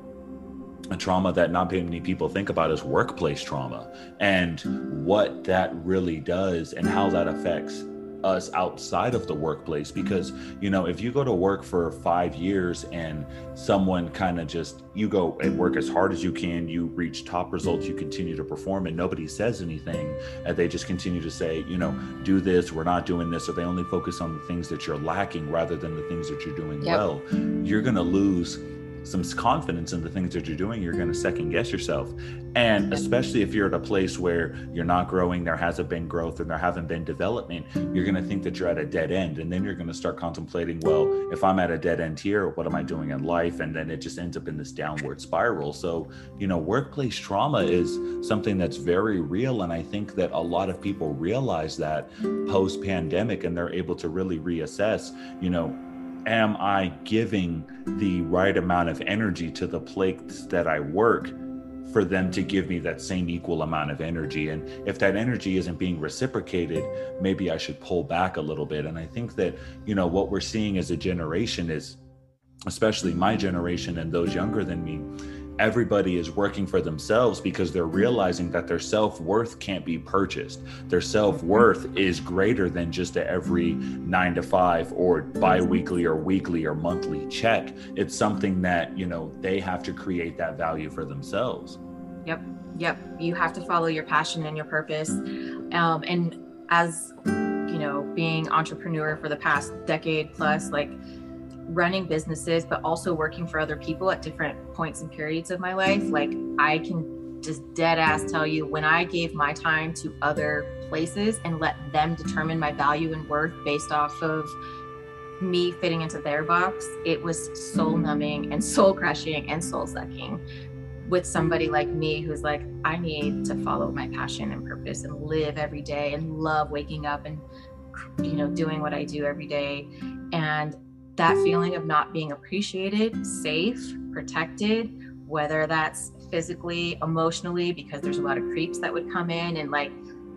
a trauma that not many people think about is workplace trauma and what that really does and how that affects us outside of the workplace because you know if you go to work for five years and someone kind of just you go and work as hard as you can you reach top results you continue to perform and nobody says anything and they just continue to say you know do this we're not doing this or they only focus on the things that you're lacking rather than the things that you're doing yep. well you're going to lose some confidence in the things that you're doing, you're going to second guess yourself. And especially if you're at a place where you're not growing, there hasn't been growth, and there haven't been development, you're going to think that you're at a dead end. And then you're going to start contemplating, well, if I'm at a dead end here, what am I doing in life? And then it just ends up in this downward spiral. So, you know, workplace trauma is something that's very real. And I think that a lot of people realize that post pandemic and they're able to really reassess, you know, am I giving the right amount of energy to the places that I work for them to give me that same equal amount of energy? And if that energy isn't being reciprocated, maybe I should pull back a little bit. And I think that, you know, what we're seeing as a generation is, especially my generation and those younger than me, everybody is working for themselves because they're realizing that their self-worth can't be purchased. Their self-worth is greater than just a every nine to five or bi-weekly or weekly or monthly check. It's something that you know they have to create that value for themselves. Yep yep. You have to follow your passion and your purpose. Um, and as you know being entrepreneur for the past decade plus like running businesses, but also working for other people at different points and periods of my life, like I can just dead ass tell you when I gave my time to other places and let them determine my value and worth based off of me fitting into their box, it was soul numbing and soul crushing and soul sucking. With somebody like me who's like, I need to follow my passion and purpose and live every day and love waking up and, you know, doing what I do every day. And that feeling of not being appreciated, safe, protected, whether that's physically, emotionally, because there's a lot of creeps that would come in and like,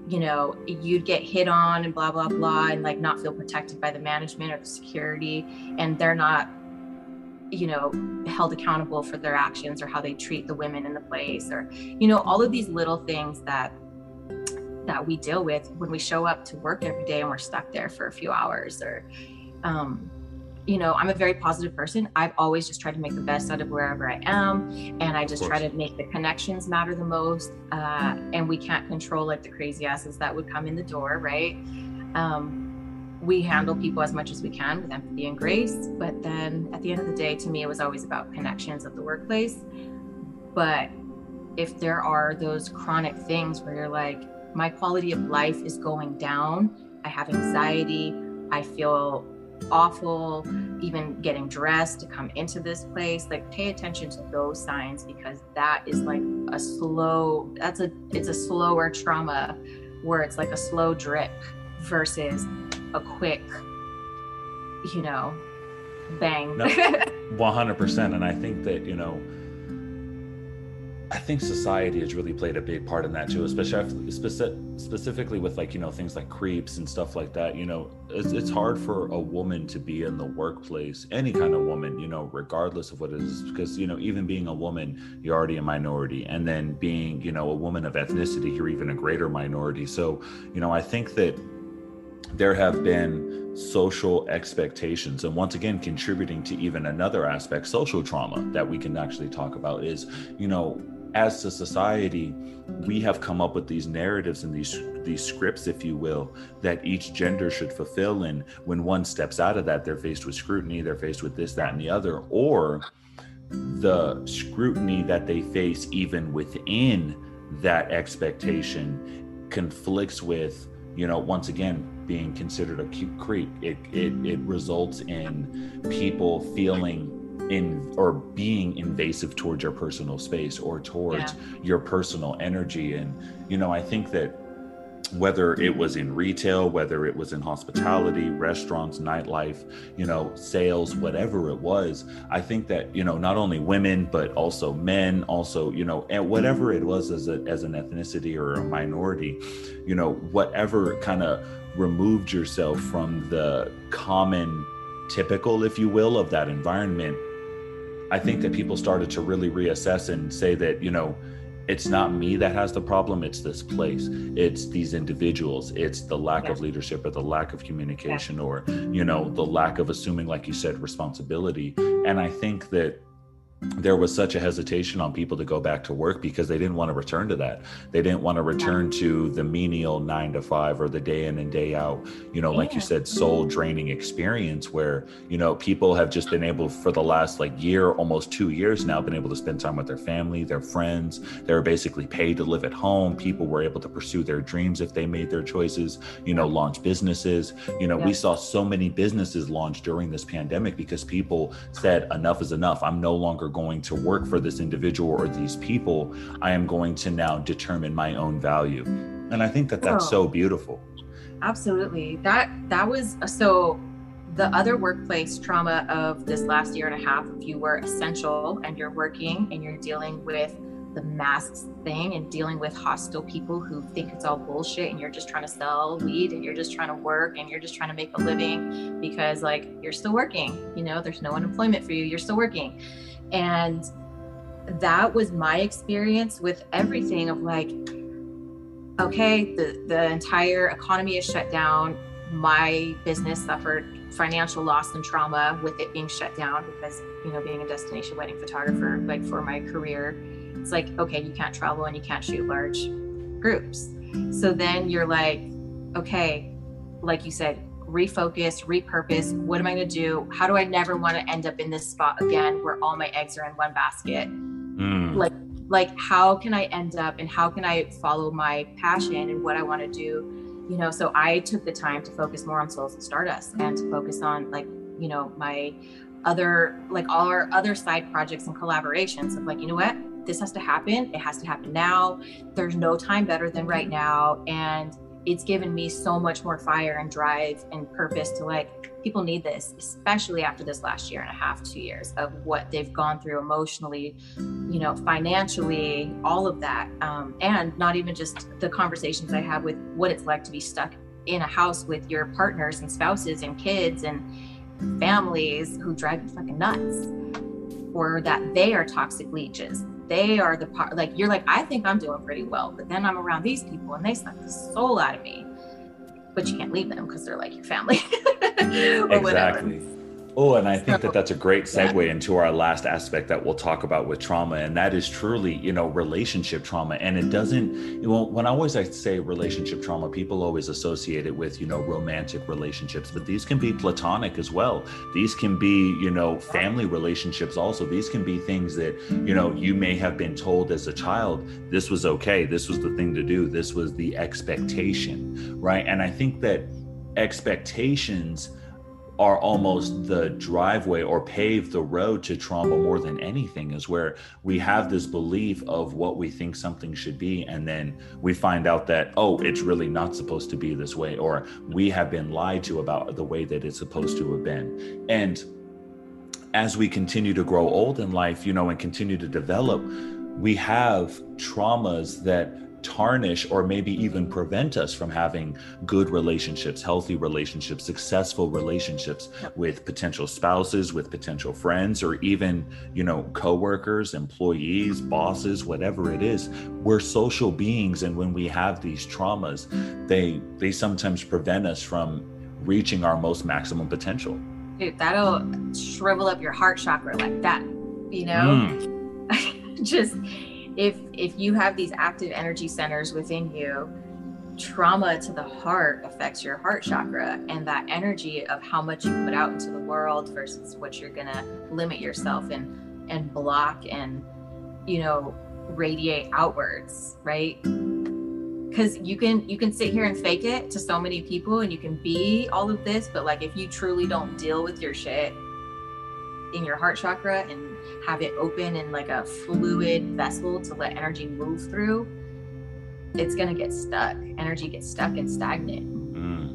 you know, you'd get hit on and blah, blah, blah, and like not feel protected by the management or the security. And they're not, you know, held accountable for their actions or how they treat the women in the place or, you know, all of these little things that that we deal with when we show up to work every day and we're stuck there for a few hours or um, you know, I'm a very positive person. I've always just tried to make the best out of wherever I am. And I just try to make the connections matter the most. Uh, and we can't control like the crazy asses that would come in the door, right? Um, we handle people as much as we can with empathy and grace. But then at the end of the day, to me, it was always about connections of the workplace. But if there are those chronic things where you're like, my quality of life is going down, I have anxiety, I feel awful, even getting dressed to come into this place. Like pay attention to those signs because that is like a slow, that's a, it's a slower trauma where it's like a slow drip versus a quick, you know, bang. No, *laughs* 100%. And I think that, you know, I think society has really played a big part in that too, especially specifically with like you know things like creeps and stuff like that. You know, it's it's hard for a woman to be in the workplace, any kind of woman, you know, regardless of what it is, because you know even being a woman, you're already a minority, and then being you know a woman of ethnicity, you're even a greater minority. So you know, I think that there have been social expectations and once again contributing to even another aspect social trauma that we can actually talk about is you know as a society, we have come up with these narratives and these these scripts, if you will, that each gender should fulfill. And when one steps out of that, they're faced with scrutiny, they're faced with this, that, and the other, or the scrutiny that they face even within that expectation conflicts with, you know, once again, being considered a cute creep. It it it results in people feeling in or being invasive towards your personal space or towards yeah. your personal energy and you know i think that whether it was in retail whether it was in hospitality restaurants nightlife you know sales whatever it was i think that you know not only women but also men also you know and whatever it was as a as an ethnicity or a minority you know whatever kind of removed yourself from the common typical if you will of that environment I think that people started to really reassess and say that, you know, it's not me that has the problem it's this place it's these individuals it's the lack yeah. of leadership or the lack of communication yeah. or you know the lack of assuming like you said responsibility and i think that there was such a hesitation on people to go back to work because they didn't want to return to that. They didn't want to return to the menial nine to five or the day in and day out, you know, like you said, soul draining experience where, you know, people have just been able for the last like year, almost two years now, been able to spend time with their family, their friends. They were basically paid to live at home. People were able to pursue their dreams if they made their choices, you know, launch businesses. You know, yeah. we saw so many businesses launch during this pandemic because people said, enough is enough. I'm no longer going to work for this individual or these people. I am going to now determine my own value. And I think that that's oh, so beautiful. Absolutely. That that was so the other workplace trauma of this last year and a half, if you were essential and you're working and you're dealing with the masks thing and dealing with hostile people who think it's all bullshit and you're just trying to sell weed and you're just trying to work and you're just trying to make a living because like you're still working you know there's no unemployment for you you're still working and that was my experience with everything of like, okay, the, the entire economy is shut down. My business suffered financial loss and trauma with it being shut down because, you know, being a destination wedding photographer, like for my career, it's like, okay, you can't travel and you can't shoot large groups. So then you're like, okay, like you said, refocus, repurpose. What am I going to do? How do I never want to end up in this spot again where all my eggs are in one basket? Mm. Like, like how can I end up and how can I follow my passion and what I want to do? You know, so I took the time to focus more on Souls and Stardust and to focus on like, you know, my other, like all our other side projects and collaborations of like, you know what? This has to happen. It has to happen now. There's no time better than right now. And it's given me so much more fire and drive and purpose to like people need this especially after this last year and a half two years of what they've gone through emotionally you know financially all of that um, and not even just the conversations i have with what it's like to be stuck in a house with your partners and spouses and kids and families who drive you fucking nuts or that they are toxic leeches they are the part like you're like i think i'm doing pretty well but then i'm around these people and they suck the soul out of me but you can't leave them because they're like your family *laughs* exactly whatever. Oh, and I think that that's a great segue into our last aspect that we'll talk about with trauma, and that is truly, you know, relationship trauma. And it doesn't, you know, when I always say relationship trauma, people always associate it with, you know, romantic relationships, but these can be platonic as well. These can be, you know, family relationships also. These can be things that, you know, you may have been told as a child, this was okay, this was the thing to do, this was the expectation, right? And I think that expectations are almost the driveway or pave the road to trauma more than anything is where we have this belief of what we think something should be. And then we find out that oh it's really not supposed to be this way or we have been lied to about the way that it's supposed to have been. And as we continue to grow old in life you know and continue to develop we have traumas that tarnish or maybe even prevent us from having good relationships, healthy relationships, successful relationships with potential spouses, with potential friends, or even, you know, coworkers, employees, bosses, whatever it is. We're social beings and when we have these traumas, they they sometimes prevent us from reaching our most maximum potential. Dude, that'll shrivel up your heart chakra like that, you know? Mm. *laughs* Just if if you have these active energy centers within you trauma to the heart affects your heart chakra and that energy of how much you put out into the world versus what you're gonna limit yourself and and block and you know radiate outwards right? Because you can you can sit here and fake it to so many people and you can be all of this but like if you truly don't deal with your shit in your heart chakra and have it open in like a fluid vessel to let energy move through, it's going to get stuck. Energy gets stuck and stagnant. Mm.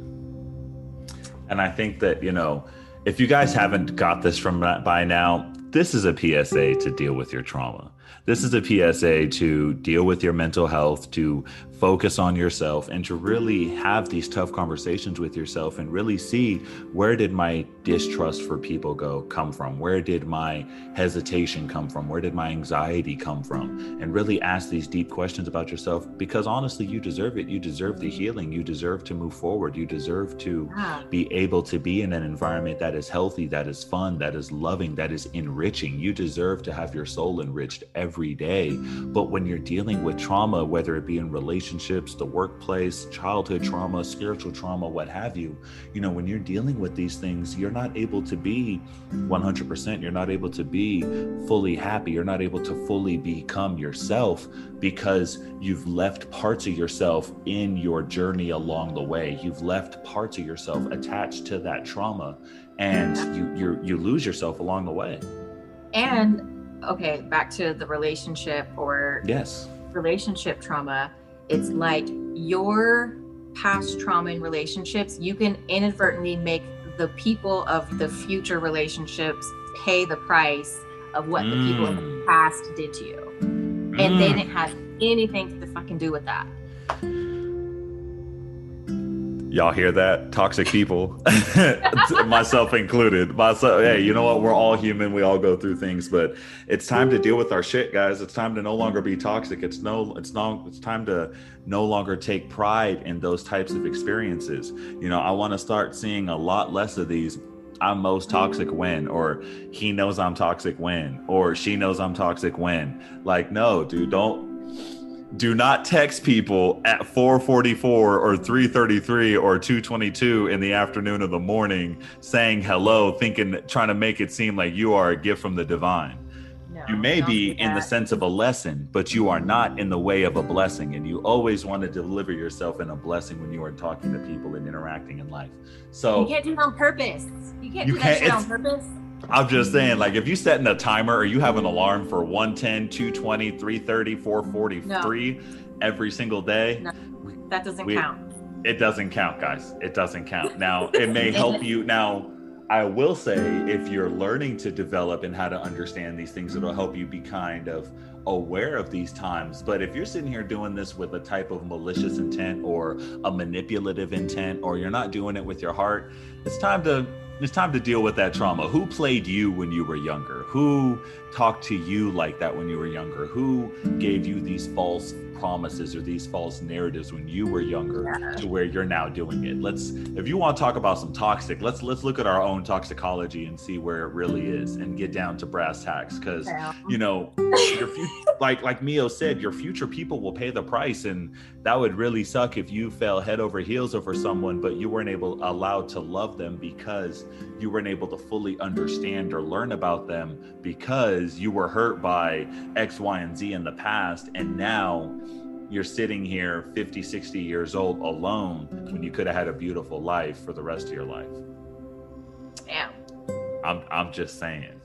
And I think that, you know, if you guys haven't got this from by now, this is a PSA to deal with your trauma. This is a PSA to deal with your mental health, to focus on yourself and to really have these tough conversations with yourself and really see where did my distrust for people go come from? Where did my hesitation come from? Where did my anxiety come from? And really ask these deep questions about yourself because honestly you deserve it. You deserve the healing. You deserve to move forward. You deserve to be able to be in an environment that is healthy that is fun that is loving that is enriching. You deserve to have your soul enriched every day. But when you're dealing with trauma whether it be in relationships relationships, the workplace, childhood trauma, spiritual trauma, what have you, you know, when you're dealing with these things, you're not able to be 100%. You're not able to be fully happy. You're not able to fully become yourself because you've left parts of yourself in your journey along the way. You've left parts of yourself attached to that trauma and you you you lose yourself along the way. And okay, back to the relationship or yes relationship trauma it's like your past trauma in relationships, you can inadvertently make the people of the future relationships pay the price of what mm. the people in the mm. past did to you. Mm. And they didn't have anything to fucking do with that. Y'all hear that? Toxic people, *laughs* myself included. Myself, hey, you know what? We're all human. We all go through things, but it's time to deal with our shit, guys. It's time to no longer be toxic. It's no, it's no, it's time to no longer take pride in those types of experiences. You know, I want to start seeing a lot less of these I'm most toxic when, or he knows I'm toxic when, or she knows I'm toxic when. Like, no, dude, don't do not text people at 444 or 333 or 222 in the afternoon or the morning saying hello thinking trying to make it seem like you are a gift from the divine. No, you may be in the sense of a lesson but you are not in the way of a blessing and you always want to deliver yourself in a blessing when you are talking to people and interacting in life. So you can't do it on purpose. You can't you do can't, that shit on purpose I'm just saying, like, if you set in a timer or you have an alarm for 110, 220, 330, 443 no. every single day, no, that doesn't we, count. It doesn't count, guys. It doesn't count. Now, *laughs* it may help you. Now, I will say, if you're learning to develop and how to understand these things, it'll help you be kind of aware of these times. But if you're sitting here doing this with a type of malicious intent or a manipulative intent, or you're not doing it with your heart, it's time to it's time to deal with that trauma. Who played you when you were younger? Who talked to you like that when you were younger? Who gave you these false promises or these false narratives when you were younger yeah. to where you're now doing it. Let's if you want to talk about some toxic, let's let's look at our own toxicology and see where it really is and get down to brass tacks cuz yeah. you know, your future, *laughs* like like Meo said, your future people will pay the price and that would really suck if you fell head over heels over someone but you weren't able allowed to love them because you weren't able to fully understand or learn about them because you were hurt by X, Y, and Z in the past. And now you're sitting here 50, 60 years old alone when you could have had a beautiful life for the rest of your life. Damn. I'm, I'm just saying.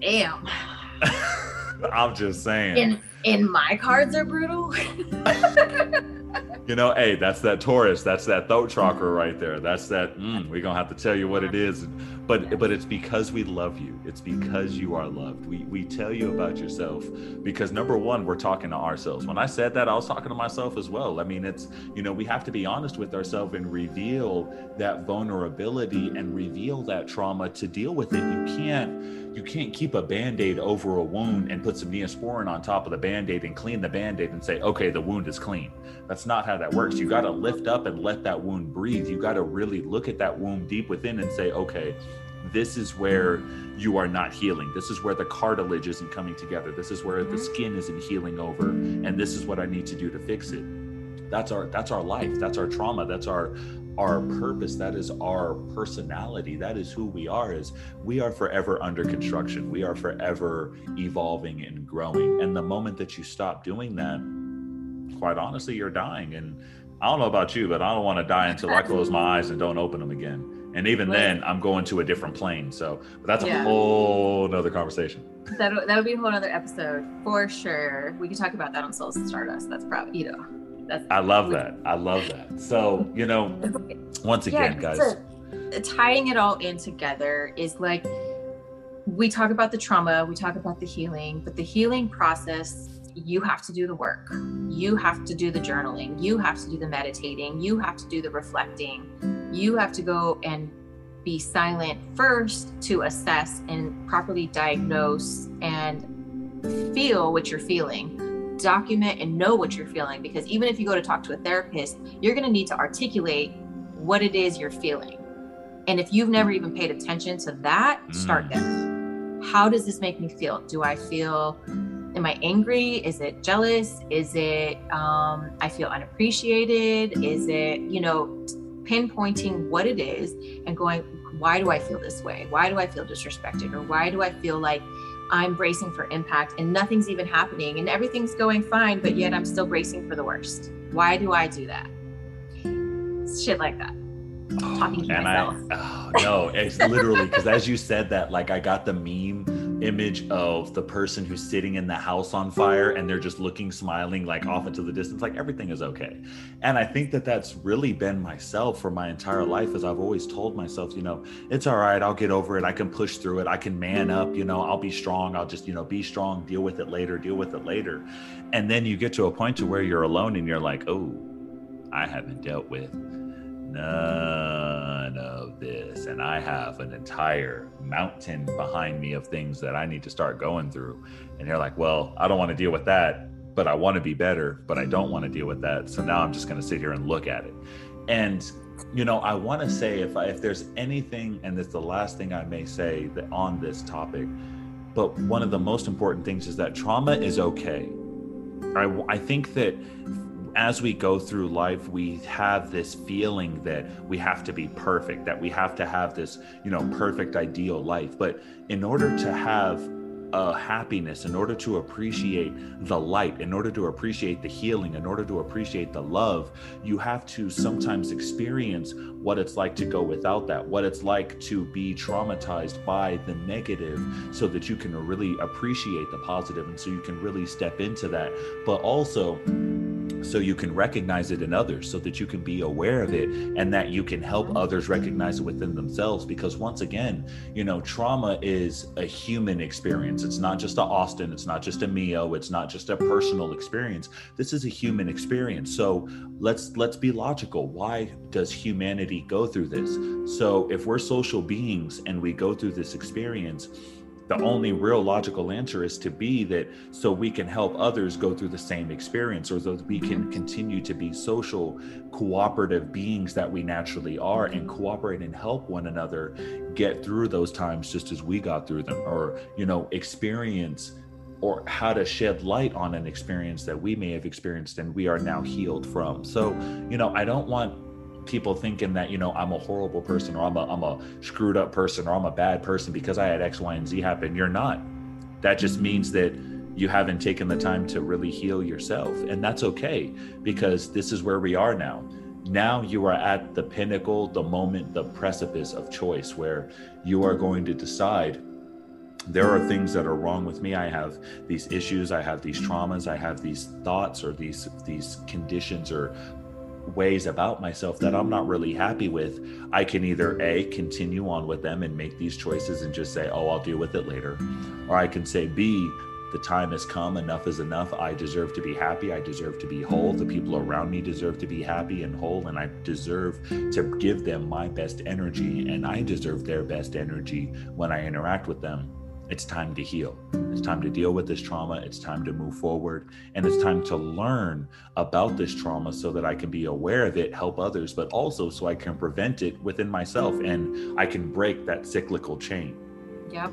Damn. *laughs* I'm just saying. And, and my cards are brutal. you know, hey, that's that Taurus. That's that throat chakra right there. That's that. Mm, we're gonna have to tell you what it is, but but it's because we love you. It's because you are loved. We we tell you about yourself because number one, we're talking to ourselves. When I said that, I was talking to myself as well. I mean, it's you know, we have to be honest with ourselves and reveal that vulnerability and reveal that trauma to deal with it. You can't you can't keep a band-aid over a wound and put some neosporin on top of the band-aid and clean the band-aid and say okay the wound is clean that's not how that works you got to lift up and let that wound breathe you got to really look at that wound deep within and say okay this is where you are not healing. This is where the cartilage isn't coming together. This is where the mm-hmm. skin isn't healing over and this is what i need to do to fix it. That's our that's our life. That's our trauma. That's our our purpose. That is our personality. That is who we are is we are forever under construction. We are forever evolving and growing. And the moment that you stop doing that quite honestly you're dying. And i don't know about you but i don't want to die until i close my eyes and don't open them again and even then i'm going to a different plane so but that's yeah. *laughs* a whole nother conversation that, that would be a whole other episode for sure we could talk about that on souls and stardust that's probably you know that's I love that. I love that. So, you know, *laughs* once again, yeah, guys. A, tying it all in together is like we talk about the trauma, we talk about the healing, but the healing process, you have to do the work. You have to do the journaling. You have to do the meditating. You have to do the reflecting. You have to go and be silent first to assess and properly diagnose and feel what you're feeling. Document and know what you're feeling because even if you go to talk to a therapist, you're going to need to articulate what it is you're feeling. And if you've never even paid attention to that, start mm. there. How does this make me feel? Do I feel am I angry? Is it jealous? Is it um, I feel unappreciated? Is it, you know, pinpointing what it is and going, why do I feel this way? Why do I feel disrespected? Or why do I feel like I'm bracing for impact and nothing's even happening and everything's going fine, but yet I'm still bracing for the worst? Why do I do that? Shit like that. Oh, talking to oh, myself. I, oh, no, it's literally because as you said that, like I got the meme image of the person who's sitting in the house on fire and they're just looking, smiling, like off into the distance, like everything is okay. And I think that that's really been myself for my entire life, as I've always told myself, you know, it's all right, I'll get over it, I can push through it, I can man up, you know, I'll be strong, I'll just, you know, be strong, deal with it later, deal with it later. And then you get to a point to where you're alone and you're like, oh, I haven't dealt with none of this. And I have an entire mountain behind me of things that I need to start going through. And you're like, well, I don't want to deal with that, but I want to be better, but I don't want to deal with that. So now I'm just going to sit here and look at it. And you know, I want to say if I, if there's anything, and it's the last thing I may say that on this topic, but one of the most important things is that trauma is okay. I, I think that as we go through life, we have this feeling that we have to be perfect, that we have to have this, you know, perfect ideal life. But in order to have a happiness, in order to appreciate the light, in order to appreciate the healing, in order to appreciate the love, you have to sometimes experience what it's like to go without that, what it's like to be traumatized by the negative so that you can really appreciate the positive and so you can really step into that. But also, so you can recognize it in others so that you can be aware of it and that you can help others recognize it within themselves. Because once again you know trauma is a human experience. It's not just a austin it's not just a Meo it's not just a personal experience. This is a human experience. So let's let's be logical. Why does humanity go through this? So if we're social beings and we go through this experience the only real logical answer is to be that so we can help others go through the same experience or that we can continue to be social cooperative beings that we naturally are and cooperate and help one another get through those times just as we got through them or you know experience or how to shed light on an experience that we may have experienced and we are now healed from. So you know i don't want people thinking that you know I'm a horrible person or I'm a I'm a screwed up person or I'm a bad person because I had X, Y, and Z happen. You're not. That just mm-hmm. means that you haven't taken the time to really heal yourself, and that's okay because this is where we are now. Now you are at the pinnacle, the moment, the precipice of choice where you are going to decide there are things that are wrong with me i have these issues i have these traumas i have these thoughts or these these conditions or ways about myself that I'm not really happy with, I can either A, continue on with them and make these choices and just say, oh, I'll deal with it later. Or I can say, B, the time has come, enough is enough. I deserve to be happy. I deserve to be whole. The people around me deserve to be happy and whole. And I deserve to give them my best energy. And I deserve their best energy when I interact with them it's time to heal. It's time to deal with this trauma. It's time to move forward. And it's time to learn about this trauma so that I can be aware of it, help others, but also so I can prevent it within myself and I can break that cyclical chain. Yep.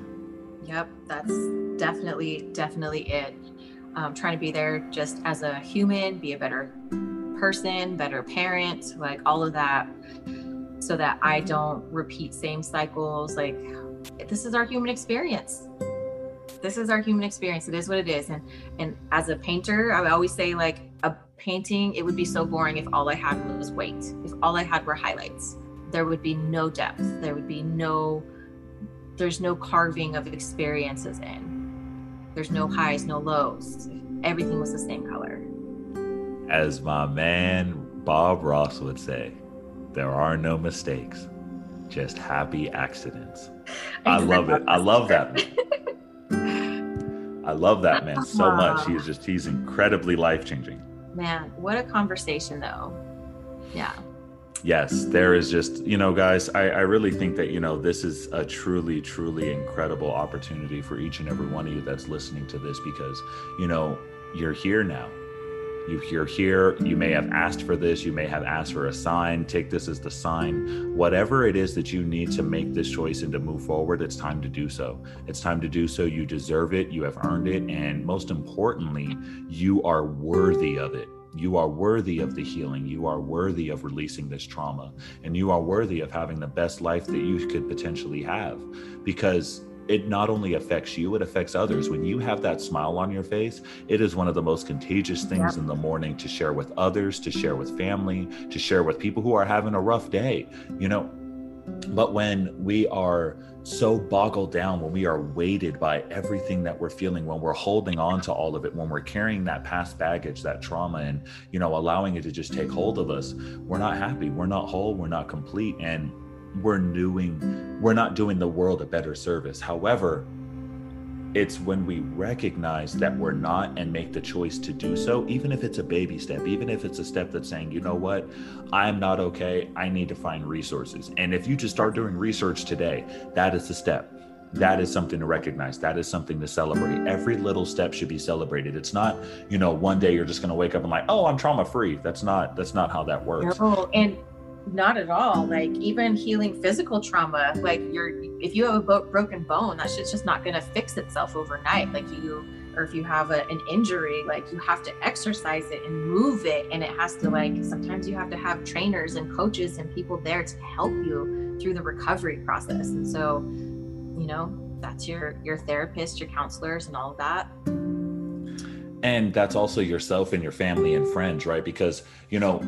Yep. That's definitely, definitely it. Um, trying to be there just as a human, be a better person, better parent, like all of that, so that I don't repeat same cycles. Like, this is our human experience. This is our human experience. It is what it is. And and as a painter i always say like a painting it would be so boring if all i had was weight if all i had were highlights. There would be no depth. There would be no there's no carving of experiences in. There's no highs no lows. Everything was the same color. As my man bob ross would say there are no mistakes just happy accidents. I love it. I love that. I love that man so much. He is just he's incredibly life changing. Man, what a conversation though. Yeah. Yes, there is just, you know, guys, I, I really think that, you know, this is a truly, truly incredible opportunity for each and every one of you that's listening to this because, you know, you're here now you, you're here. You may have asked for this. You may have asked for a sign. Take this as the sign. Whatever it is that you need to make this choice and to move forward it's time to do so. It's time to do so. You deserve it. You have earned it. And most importantly you are worthy of it. You are worthy of the healing. You are worthy of releasing this trauma. And you are worthy of having the best life that you could potentially have. Because it not only affects you, it affects others. When you have that smile on your face, it is one of the most contagious things in the morning to share with others, to share with family, to share with people who are having a rough day, you know. But when we are so boggled down, when we are weighted by everything that we're feeling, when we're holding on to all of it, when we're carrying that past baggage, that trauma, and you know, allowing it to just take hold of us, we're not happy, we're not whole, we're not complete. And we're doing we're not doing the world a better service. However it's when we recognize that we're not and make the choice to do so even if it's a baby step even if it's a step that's saying you know what? I'm not okay. I need to find resources. And if you just start doing research today that is the step. That is something to recognize. That is something to celebrate. Every little step should be celebrated. It's not you know one day you're just going to wake up and like oh i'm trauma free that's not that's not how that works. No, and not at all. Like even healing physical trauma like you're if you have a bo- broken bone that shit's just not going to fix itself overnight. Like you or if you have a, an injury like you have to exercise it and move it. And it has to like sometimes you have to have trainers and coaches and people there to help you through the recovery process. And so you know that's your your therapist your counselors and all of that. And that's also yourself and your family and friends right? Because you know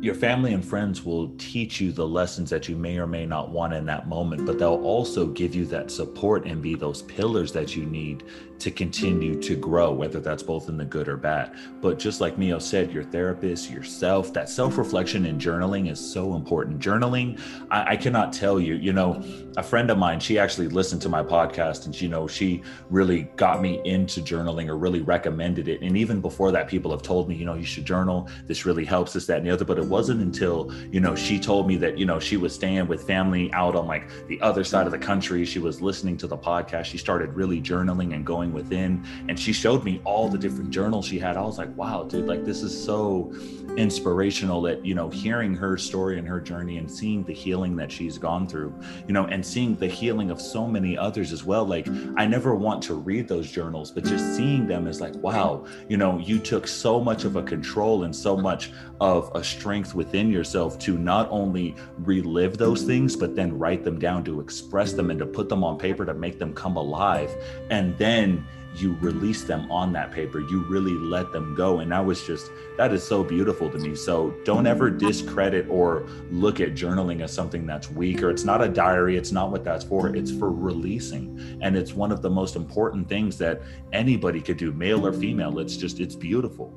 your family and friends will teach you the lessons that you may or may not want in that moment, but they'll also give you that support and be those pillars that you need to continue to grow, whether that's both in the good or bad. But just like Meo said, your therapist, yourself, that self reflection and journaling is so important. Journaling, I, I, cannot tell you, you know, a friend of mine, she actually listened to my podcast and, you know, she really got me into journaling or really recommended it. And even before that, people have told me, you know, you should journal. This really helps this, that, and the other. But wasn't until, you know, she told me that, you know, she was staying with family out on like the other side of the country. She was listening to the podcast. She started really journaling and going within and she showed me all the different journals she had i was like wow dude like this is so inspirational that you know hearing her story and her journey and seeing the healing that she's gone through you know and seeing the healing of so many others as well like i never want to read those journals but just seeing them is like wow you know you took so much of a control and so much of a strength within yourself to not only relive those things but then write them down to express them and to put them on paper to make them come alive. And then you release them on that paper. You really let them go. And that was just that is so beautiful to me. So don't ever discredit or look at journaling as something that's weak or it's not a diary. It's not what that's for. It's for releasing. And it's one of the most important things that anybody could do male or female. It's just it's beautiful.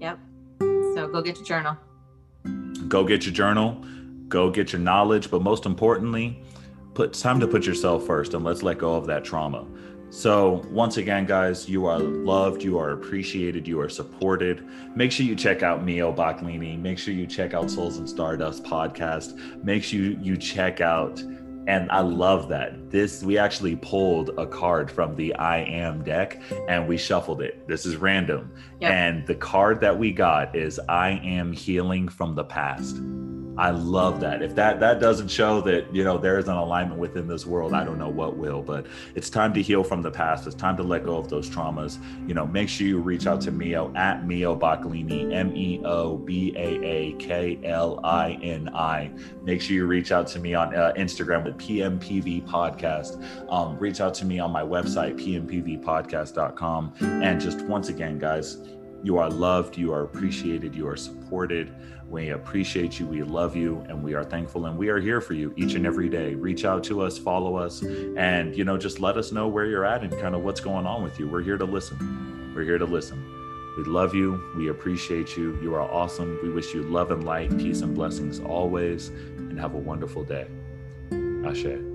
Yep. So go get your journal go get your journal go get your knowledge but most importantly put time to put yourself first and let's let go of that trauma so, once again, guys, you are loved, you are appreciated, you are supported. Make sure you check out Meo Baaklini. Make sure you check out Souls and Stardust podcast. Make sure you check out, and I love that. This, we actually pulled a card from the I Am deck and we shuffled it. This is random. Yep. And the card that we got is I Am Healing from the Past. I love that. If that that doesn't show that you know there is an alignment within this world, I don't know what will. But it's time to heal from the past. It's time to let go of those traumas. You know, make sure you reach out to Meo at Meo Baaklini, M E O B A A K L I N I. Make sure you reach out to me on uh, Instagram with PMPV Podcast. Um, reach out to me on my website pmpvpodcast.com. And just once again, guys, you are loved, you are appreciated, you are supported. We appreciate you. We love you and we are thankful and we are here for you each and every day. Reach out to us, follow us, and you know, just let us know where you're at and kind of what's going on with you. We're here to listen. We're here to listen. We love you. We appreciate you. You are awesome. We wish you love and light, peace and blessings always, and have a wonderful day. Ashe.